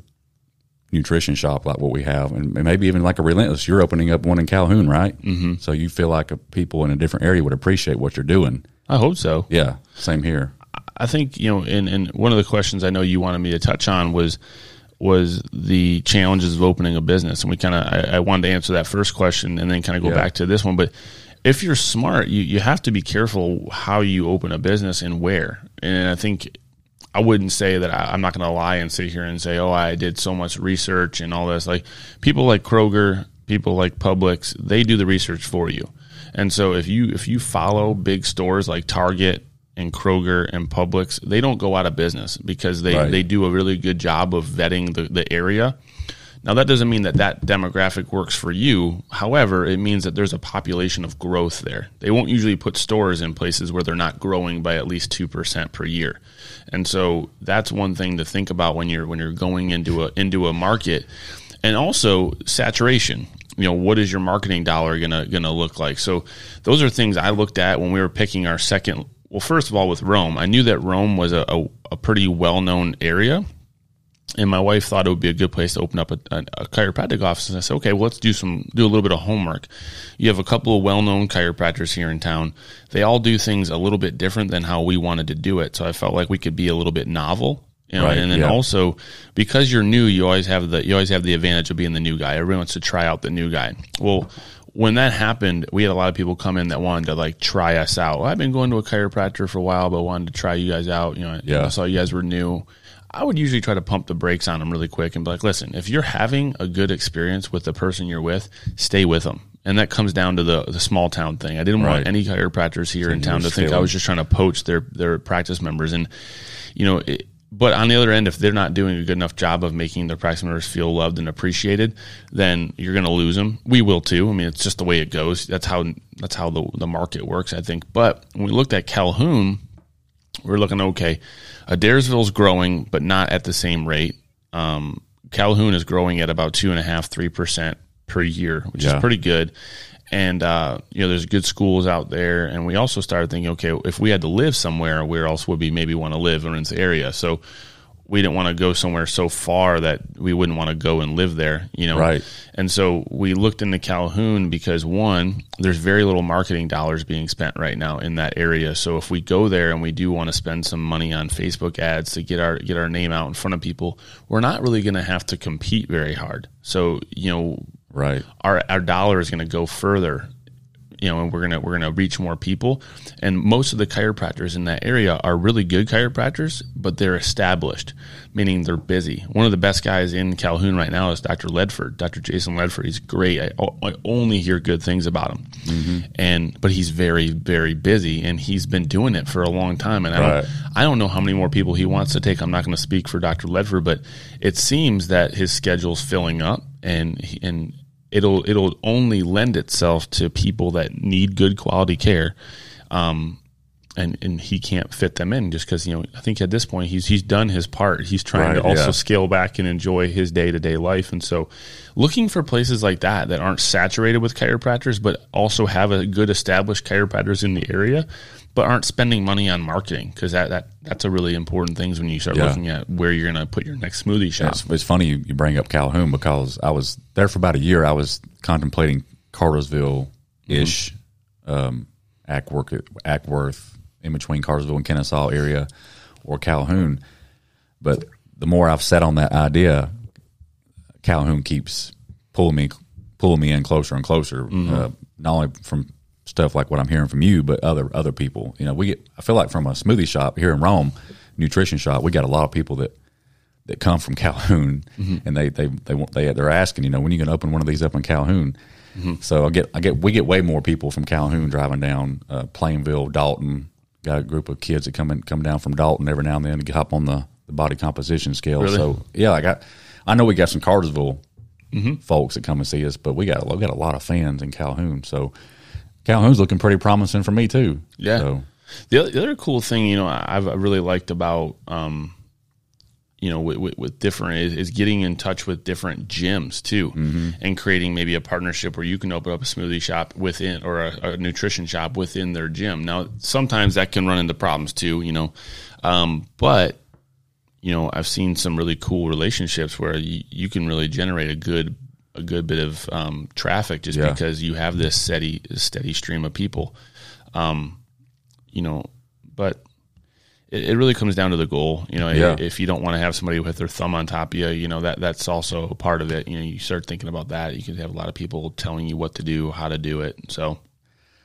nutrition shop like what we have, and maybe even like a relentless. You're opening up one in Calhoun, right? Mm-hmm. So you feel like a, people in a different area would appreciate what you're doing. I hope so. Yeah, same here. I think you know, and, and one of the questions I know you wanted me to touch on was was the challenges of opening a business, and we kind of I, I, wanted to answer that first question and then kind of go yeah. back to this one. But if you're smart, you you have to be careful how you open a business and where. And I think I wouldn't say that I, am not going to lie and sit here and say, oh, I did so much research and all this. Like people like Kroger, people like Publix, they do the research for you. And so if you if you follow big stores like Target and Kroger and Publix, they don't go out of business because they, right. they do a really good job of vetting the, the area. Now, that doesn't mean that that demographic works for you. However, it means that there's a population of growth there. They won't usually put stores in places where they're not growing by at least 2% per year. And so that's one thing to think about when you're when you're going into a into a market. And also saturation you know what is your marketing dollar gonna gonna look like so those are things i looked at when we were picking our second well, first of all, with Rome, I knew that Rome was a, a, a pretty well known area. And my wife thought it would be a good place to open up a, a, a, chiropractic office. And I said, okay, well, let's do some, do a little bit of homework. You have a couple of well known chiropractors here in town. They all do things a little bit different than how we wanted to do it. So I felt like we could be a little bit novel you know, right, and then yeah. also because you're new, you always have the you always have the advantage of being the new guy. Everyone wants to try out the new guy. Well, when that happened, we had a lot of people come in that wanted to like try us out. Well, I've been going to a chiropractor for a while, but wanted to try you guys out. You know, yeah. I saw you guys were new. I would usually try to pump the brakes on them really quick and be like, listen, if you're having a good experience with the person you're with, stay with them. And that comes down to the the small town thing. I didn't right. want any chiropractors here so in town to think I was just trying to poach their their practice members. And you know, it, but on the other end, if they're not doing a good enough job of making their practice members feel loved and appreciated, then you're going to lose them. We will too. I mean, it's just the way it goes. That's how that's how the the market works, I think. But when we looked at Calhoun, we're looking okay. Adairsville's growing, but not at the same rate. Um, Calhoun is growing at about two and a half, three percent per year, which yeah. is pretty good. And uh, you know there's good schools out there. And we also started thinking okay if we had to live somewhere where else would we maybe want to live or in this area? So we didn't want to go somewhere so far that we wouldn't want to go and live there you know? Right. And so we looked into calhoun because one there's very little marketing dollars being spent right now in that area. So if we go there and we do want to spend some money on facebook ads to get our get our name out in front of people we're not really going to have to compete very hard. So you know Right. Our our dollar is going to go further. You know, and we're gonna we're gonna reach more people. And most of the chiropractors in that area are really good chiropractors, but they're established, meaning they're busy. One of the best guys in Calhoun right now is Dr. Ledford, Dr. Jason Ledford. He's great. I, I only hear good things about him. Mm-hmm. And but he's very very busy, and he's been doing it for a long time. And I don't I don't know how many more people he wants to take. I'm not going to speak for Dr. Ledford, but it seems that his schedule's filling up, and and it'll it'll only lend itself to people that need good quality care. Um, and, and he can't fit them in just because you know I think at this point he's he's done his part. He's trying right, to also yeah. scale back and enjoy his day to day life, and so looking for places like that that aren't saturated with chiropractors, but also have a good established chiropractors in the area but aren't spending money on marketing because that, that that's a really important thing when you start yeah. looking at where you're going to put your next smoothie shop. It's, it's funny you, bring up Calhoun because I was there for about a year. I was contemplating Cartersville ish, mm-hmm. um, Acworth, in between Cartersville and Kennesaw area, or Calhoun. But the more I've sat on that idea, Calhoun keeps pulling me pulling me in closer and closer. Mm-hmm. Uh, not only from stuff like what I'm hearing from you, but other other people. You know, we get. I feel like from a smoothie shop here in Rome, nutrition shop, we got a lot of people that that come from Calhoun, mm-hmm. and they they they they they're asking, you know, when are you going to open one of these up in Calhoun? Mm-hmm. So I get I get we get way more people from Calhoun driving down uh, Plainville, Dalton. Got a group of kids that come in, come down from Dalton every now and then to hop on the, the body composition scale. Really? So yeah, like I I know we got some Cartersville mm-hmm. folks that come and see us, but we got we got a lot of fans in Calhoun. So Calhoun's looking pretty promising for me too. Yeah. So. The, other, the other cool thing, you know, I've really liked about, um, you know, with, with, with different is, is, getting in touch with different gyms too, mm-hmm. and creating maybe a partnership where you can open up a smoothie shop within or a, a, nutrition shop within their gym. Now, sometimes that can run into problems too, you know, um, but you know, I've seen some really cool relationships where you, you can really generate a good a good bit of um, traffic just yeah. because you have this steady steady stream of people. Um, you know, but it, it really comes down to the goal. You know, Yeah. if you don't want to have somebody with their thumb on top of you, you know that that's also a part of it. You know, you start thinking about that. You can have a lot of people telling you what to do, how to do it. So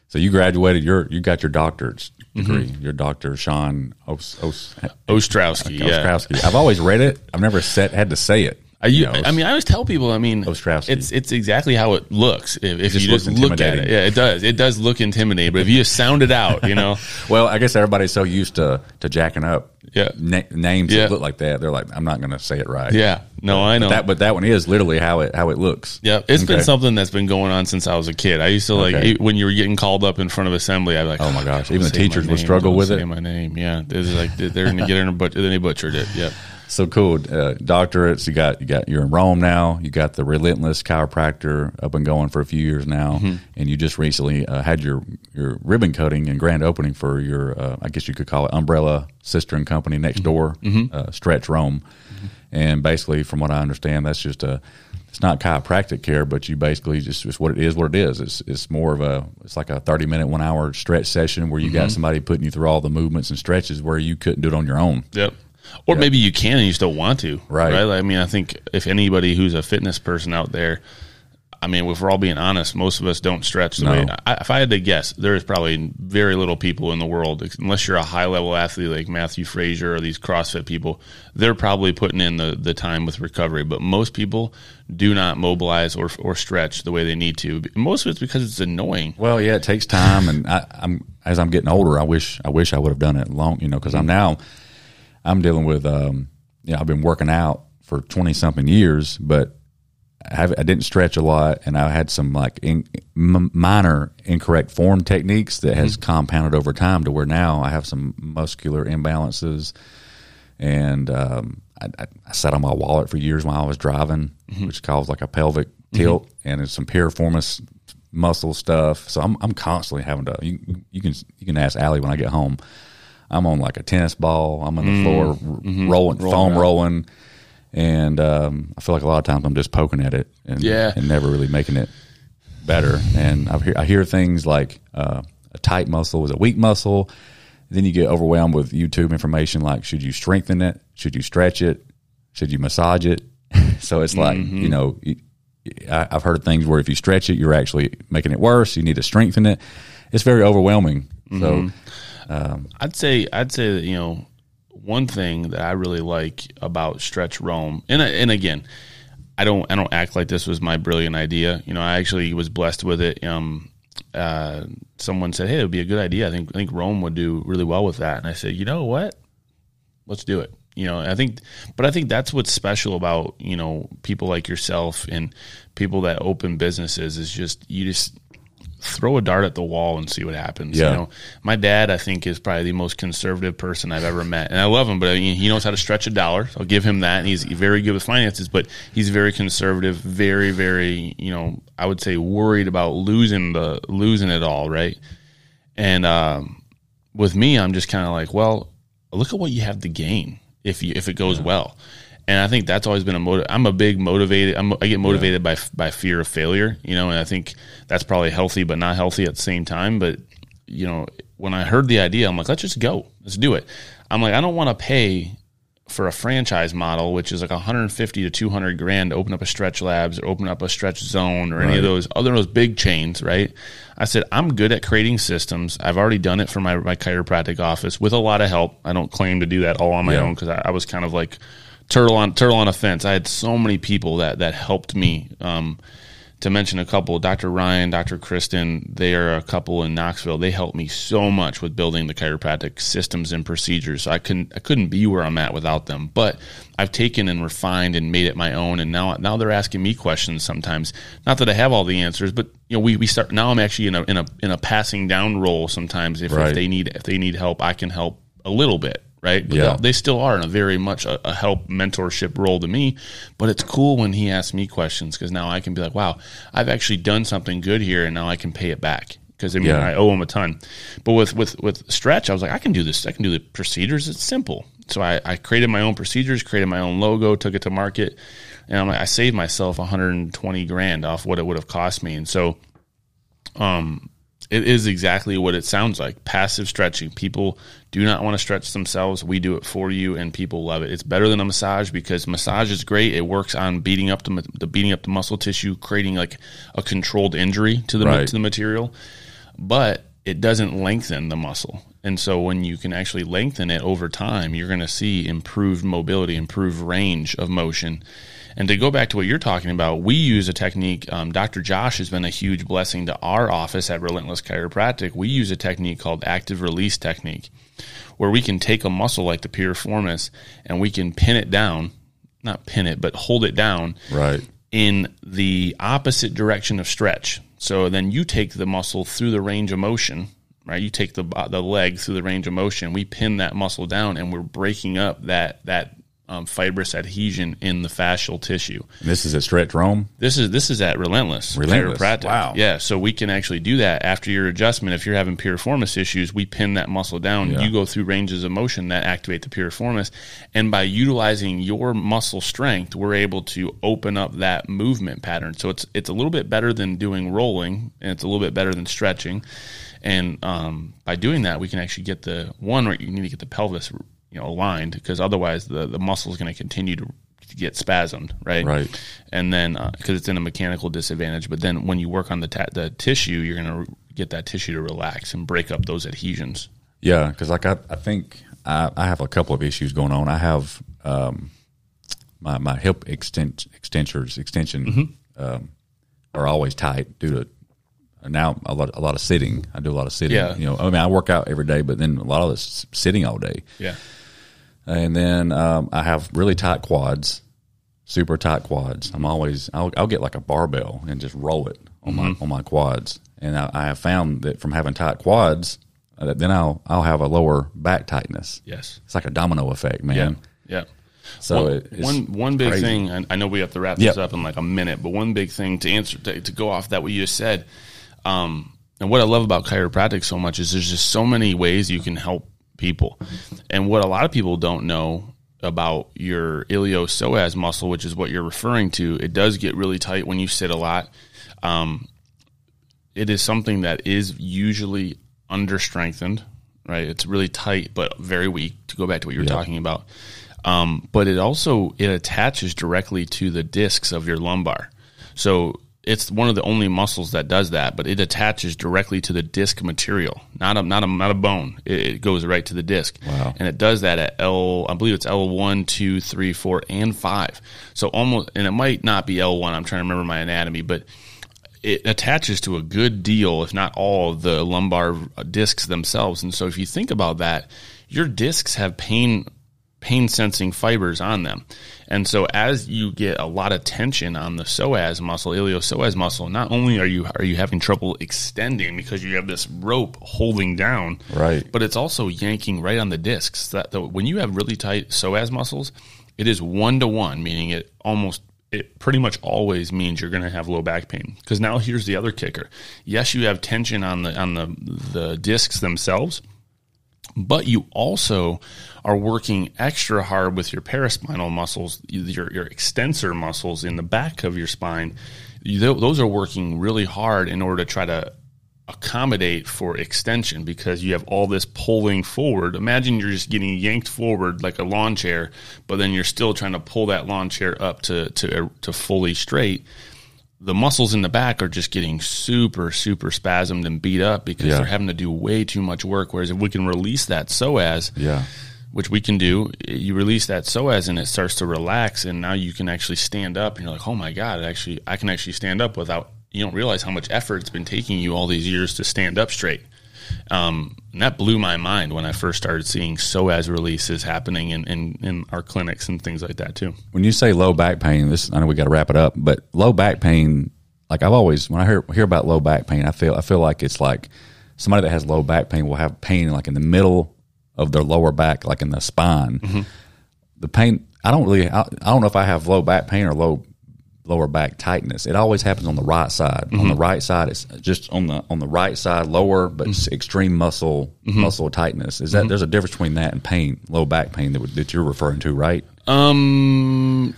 So you graduated. Your you got your doctorate degree. Your doctor Sean Os, Os, Ostrowski, yeah. Ostrowski. I've always read it. I've never said had to say it. I, you, I mean, I always tell people. I mean, Ostrowski. it's it's exactly how it looks. If, if just you just look at it, yeah, it does. It does look intimidating. But if you just sound it out, you know, Well, I guess everybody's so used to to jacking up Yeah. na- names Yeah. that look like that. They're like, I'm not going to say it right. yeah, no, I know. That, but that one is literally how it how it looks. Yeah, it's been something that's been going on since I was a kid. I used to like Okay. when you were getting called up in front of assembly. I'd like, Oh my ah, gosh, even the teachers would struggle with say it. My name, yeah, this is like they're going to get in, but then they butchered it. Yep. So cool. Uh, doctorates. You got you got you're in Rome now. You got the Relentless Chiropractor up and going for a few years now, Mm-hmm. and you just recently uh, had your your ribbon cutting and grand opening for your uh, I guess you could call it umbrella sister and company Mm-hmm. next door, uh, Stretch Rome. And basically, from what I understand, that's just a it's not chiropractic care, but you basically just it's what it is. What it is. It's it's more of a it's like a thirty minute, one hour stretch session where you Mm-hmm. got somebody putting you through all the movements and stretches where you couldn't do it on your own. Yep. Or maybe you can and you still want to. Right. I mean, I think if anybody who's a fitness person out there, I mean, if we're all being honest, most of us don't stretch the No. way. I, if I had to guess, there is probably very little people in the world, unless you're a high level athlete like Mathew Fraser or these CrossFit people, they're probably putting in the, the time with recovery. But most people do not mobilize or, or stretch the way they need to. Most of it's because it's annoying. Well, yeah, it takes time, and I, I'm as I'm getting older, I wish I wish I would have done it long, you know, because I'm mm-hmm. now I'm dealing with, um, you know, I've been working out for twenty something years, but I, have, I didn't stretch a lot, and I had some like in, m- minor incorrect form techniques that has compounded over time to where now I have some muscular imbalances, and um, I, I, I sat on my wallet for years while I was driving, which caused like a pelvic tilt, and it's some piriformis muscle stuff. So I'm I'm constantly having to. You, you can you can ask Allie when I get home. I'm on like a tennis ball. I'm on the floor r- rolling, foam rolling, and um, I feel like a lot of times I'm just poking at it and, Yeah. and never really making it better. And I hear I hear things like uh, a tight muscle is a weak muscle. Then you get overwhelmed with YouTube information like should you strengthen it? Should you stretch it? Should you massage it? so it's like you know. I- I've heard things where if you stretch it, you're actually making it worse. You need to strengthen it. It's very overwhelming. So I'd say I'd say that you know one thing that I really like about Stretch Rome, and and again, I don't I don't act like this was my brilliant idea. You know, I actually was blessed with it. Um, uh, someone said, "Hey, it would be a good idea. I think I think Rome would do really well with that." And I said, "You know what? Let's do it." You know, I think, but I think that's what's special about you know people like yourself and people that open businesses is just you just throw a dart at the wall and see what happens. Yeah. You know, my dad, I think, is probably the most conservative person I've ever met, and I love him. But I mean, he knows how to stretch a dollar. I'll give him that, and he's very good with finances. But he's very conservative, very, very, you know, I would say worried about losing the losing it all, right? And um, with me, I'm just kind of like, well, look at what you have to gain if you if it goes well. And I think that's always been a motive. I'm a big motivated. I'm, I get motivated by by fear of failure, you know, and I think that's probably healthy, but not healthy at the same time. But you know, when I heard the idea, I'm like, let's just go, let's do it. I'm like, I don't want to pay for a franchise model, which is like 150 to 200 grand to open up a stretch labs or open up a stretch zone or any of those other those big chains, right? I said, I'm good at creating systems. I've already done it for my, my chiropractic office with a lot of help. I don't claim to do that all on my Yeah. own because I, I was kind of like turtle on turtle on a fence. I had so many people that that helped me. Um, to mention a couple, Dr. Ryan, Dr. Kristen, they are a couple in Knoxville. They helped me so much with building the chiropractic systems and procedures. So I couldn't I couldn't be where I'm at without them. But I've taken and refined and made it my own. And now now they're asking me questions sometimes. Not that I have all the answers, but you know we, we start now. I'm actually in a in a in a passing down role sometimes. If, Right. if they need if they need help, I can help a little bit. Right, but Yeah. they'll- still are in a very much a, a help mentorship role to me. But it's cool when he asks me questions because now I can be like, wow, I've actually done something good here, and now I can pay it back because I mean Yeah. I owe him a ton. But with with with stretch, I was like, I can do this. I can do the procedures. It's simple. So I, I created my own procedures, created my own logo, took it to market, and I'm like, I saved myself 120 grand off what it would have cost me. And so, um, It is exactly what it sounds like. Passive stretching. People do not want to stretch themselves. We do it for you, and people love it. It's better than a massage because massage is great. It works on beating up the, the beating up the muscle tissue, creating like a controlled injury to the Right. to the material, but it doesn't lengthen the muscle. And so when you can actually lengthen it over time, you're going to see improved mobility, improved range of motion. And to go back to what you're talking about, we use a technique. Um, Dr. Josh has been a huge blessing to our office at Relentless Chiropractic. We use a technique called active release technique, where we can take a muscle like the piriformis and we can pin it down, not pin it, but hold it down Right. in the opposite direction of stretch. So then you take the muscle through the range of motion, right? You take the the leg through the range of motion. We pin that muscle down, and we're breaking up that that um, fibrous adhesion in the fascial tissue. And this is at Stretch Rome. This is this is at Relentless, Relentless. Chiropractic. Wow. Yeah, so we can actually do that after your adjustment. If you're having piriformis issues, we pin that muscle down. Yeah. You go through ranges of motion that activate the piriformis, and by utilizing your muscle strength, we're able to open up that movement pattern. So it's it's a little bit better than doing rolling, and it's a little bit better than stretching. And um, by doing that, we can actually get the one. Right, you need to get the pelvis, you know, aligned because otherwise the the muscle is going to continue to get spasmed, right? Right. And then because it's in a mechanical disadvantage, but then when you work on the ta- the tissue, you're going to get that tissue to relax and break up those adhesions. Yeah, because like I, I think I, I have a couple of issues going on. I have um, my my hip extent extensors extension um, are always tight due to now a lot a lot of sitting. I do a lot of sitting. Yeah. You know, I mean, I work out every day, but then a lot of this sitting all day. Yeah. And then um, I have really tight quads, super tight quads. I'm always I'll, I'll get like a barbell and just roll it on my on my quads. And I, I have found that from having tight quads, uh, that then I'll I'll have a lower back tightness. Yes. It's like a domino effect, man. Yeah. So one, it- it's one one big crazy. thing, and I know we have to wrap Yep. this up in like a minute, but one big thing to answer to, to go off that what you just said, um, and what I love about chiropractic so much is there's just so many ways you can help people, and what a lot of people don't know about your iliopsoas muscle, which is what you're referring to, it does get really tight when you sit a lot. Um, it is something that is usually under strengthened, right? It's really tight but very weak. To go back to what you were talking about, um, but it also it attaches directly to the discs of your lumbar. So it's one of the only muscles that does that, but it attaches directly to the disc material, not a not a not a bone. It, it goes right to the disc, Wow. and it does that at L. I believe it's L one, two, three, four, and five. So almost, and it might not be L one. I'm trying to remember my anatomy, but it attaches to a good deal, if not all, the lumbar discs themselves. And so, if you think about that, your discs have pain pain sensing fibers on them. And so, as you get a lot of tension on the psoas muscle, iliopsoas muscle, not only are you are you having trouble extending because you have this rope holding down, Right. but it's also yanking right on the discs. That the, when you have really tight psoas muscles, it is one to one, meaning it almost it pretty much always means you're going to have low back pain. Because now here's the other kicker: yes, you have tension on the on the the discs themselves, but you also are working extra hard with your paraspinal muscles, your your extensor muscles in the back of your spine. You, those are working really hard in order to try to accommodate for extension because you have all this pulling forward. Imagine you're just getting yanked forward like a lawn chair, but then you're still trying to pull that lawn chair up to to to fully straight. The muscles in the back are just getting super super spasmed and beat up because Yeah. they're having to do way too much work. Whereas if we can release that psoas, Yeah. which we can do. You release that psoas and it starts to relax, and now you can actually stand up. And you're like, oh my god, it actually, I can actually stand up without. You don't realize how much effort it's been taking you all these years to stand up straight. Um, and that blew my mind when I first started seeing psoas releases happening in, in, in our clinics and things like that too. When you say low back pain, this I know we got to wrap it up, but low back pain, like I've always when I hear hear about low back pain, I feel I feel like it's like somebody that has low back pain will have pain like in the middle of their lower back, like in the spine. The pain, I don't really, I, I don't know if I have low back pain or low lower back tightness. It always happens on the right side. On the mm-hmm. right side, it's just on the on the right side, lower but it's extreme muscle mm-hmm. muscle tightness. Is that there's a difference between that and pain, low back pain that, that you're referring to, right? Um.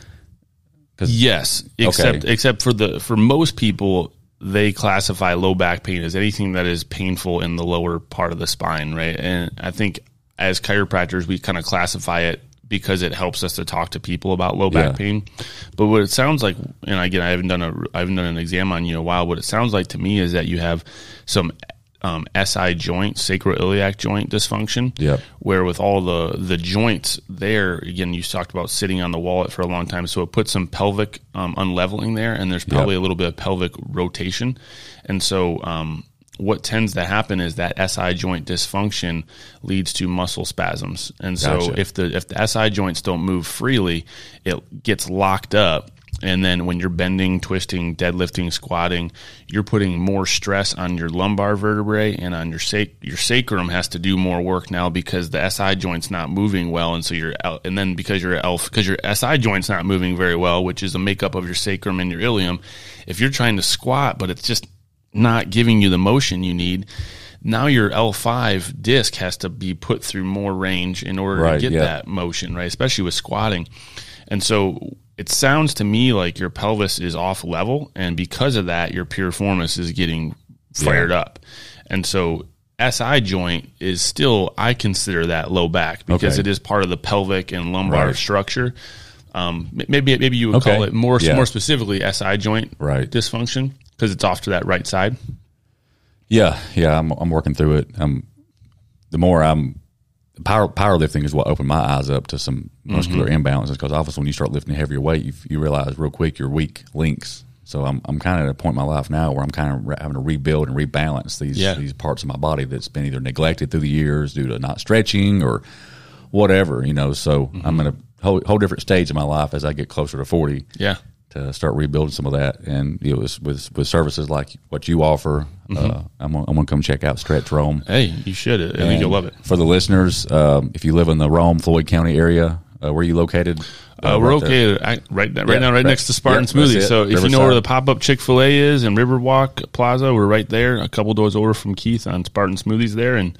yes, except Okay. except for the for most people, they classify low back pain as anything that is painful in the lower part of the spine, right? And I think as chiropractors, we kind of classify it because it helps us to talk to people about low back Yeah. pain. But what it sounds like, and again, I haven't done a, I haven't done an exam on you in a while. What it sounds like to me is that you have some um, SI joint, sacroiliac joint dysfunction. Yep. Where with all the the joints there, again, you talked about sitting on the wallet for a long time, so it puts some pelvic um, unleveling there, and there's probably a little bit of pelvic rotation, and so. Um, what tends to happen is that SI joint dysfunction leads to muscle spasms. And so Gotcha. if the if the SI joints don't move freely, it gets locked up. And then when you're bending, twisting, deadlifting, squatting, you're putting more stress on your lumbar vertebrae and on your sac- your sacrum has to do more work now because the SI joint's not moving well, and so you're out, and then because your L because your SI joint's not moving very well, which is a makeup of your sacrum and your ilium. If you're trying to squat, but it's just not giving you the motion you need. Now your L5 disc has to be put through more range in order Right, to get yeah. that motion, right? Especially with squatting. And so it sounds to me like your pelvis is off level, and because of that, your piriformis is getting fired up. And so SI joint is still, I consider that low back because Okay. it is part of the pelvic and lumbar Right. structure. Um, maybe maybe you would Okay. call it more Yeah. more specifically SI joint Right. dysfunction because it's off to that right side. Yeah, yeah, I'm I'm working through it. Um, the more I'm power powerlifting is what opened my eyes up to some muscular imbalances because obviously when you start lifting heavier weight, you, you realize real quick your weak links. So I'm I'm kind of at a point in my life now where I'm kind of re- having to rebuild and rebalance these Yeah. these parts of my body that's been either neglected through the years due to not stretching or whatever, you know. So I'm in a whole, whole different stage of my life as I get closer to 40 Yeah. To start rebuilding some of that. And it was with with services like what you offer. Uh, I'm I'm gonna come check out Stretch Rome. Hey, you should. I think you'll love it. For the listeners, um, if you live in the Rome Floyd County area, uh, where are you located? Uh, we're right okay. I, right, now- right Yeah, now, right, right. next to Spartan Yeah, Smoothie. So if you know where the pop up Chick Fil A is in Riverwalk Plaza, we're right there. A couple doors over from Keith on Spartan Smoothies there, and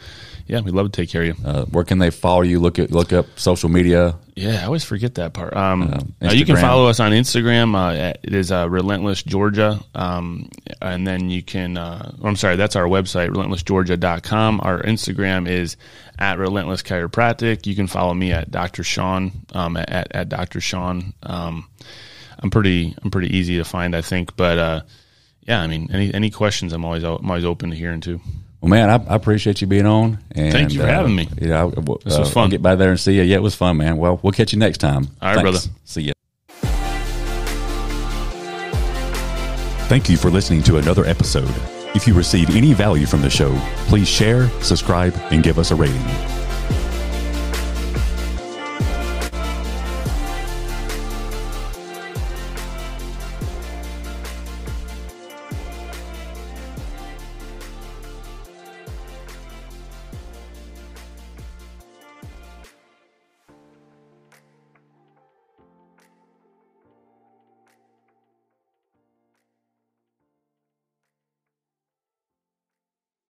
yeah, we'd love to take care of you. Uh, where can they follow you? Look at look up social media. Yeah, I always forget that part. Um, uh, you can follow us on Instagram. Uh, at- it is uh, Relentless Georgia. Um, and then you can, uh, I'm sorry, that's our website, relentlessgeorgia.com. Our Instagram is at Relentless Chiropractic. You can follow me at Dr. Sean, um, at, at Dr. Sean. Um, I'm pretty, I'm pretty easy to find, I think. But, uh, yeah, I mean, any, any questions, I'm always, I'm always open to hearing too. Well, man, I, I appreciate you being on. And, Thank you for uh, having me. Yeah, I, uh, This was fun. I'll get by there and see you. Yeah, it was fun, man. Well, we'll catch you next time. All right, brother. See you. Thank you for listening to another episode. If you receive any value from the show, please share, subscribe, and give us a rating.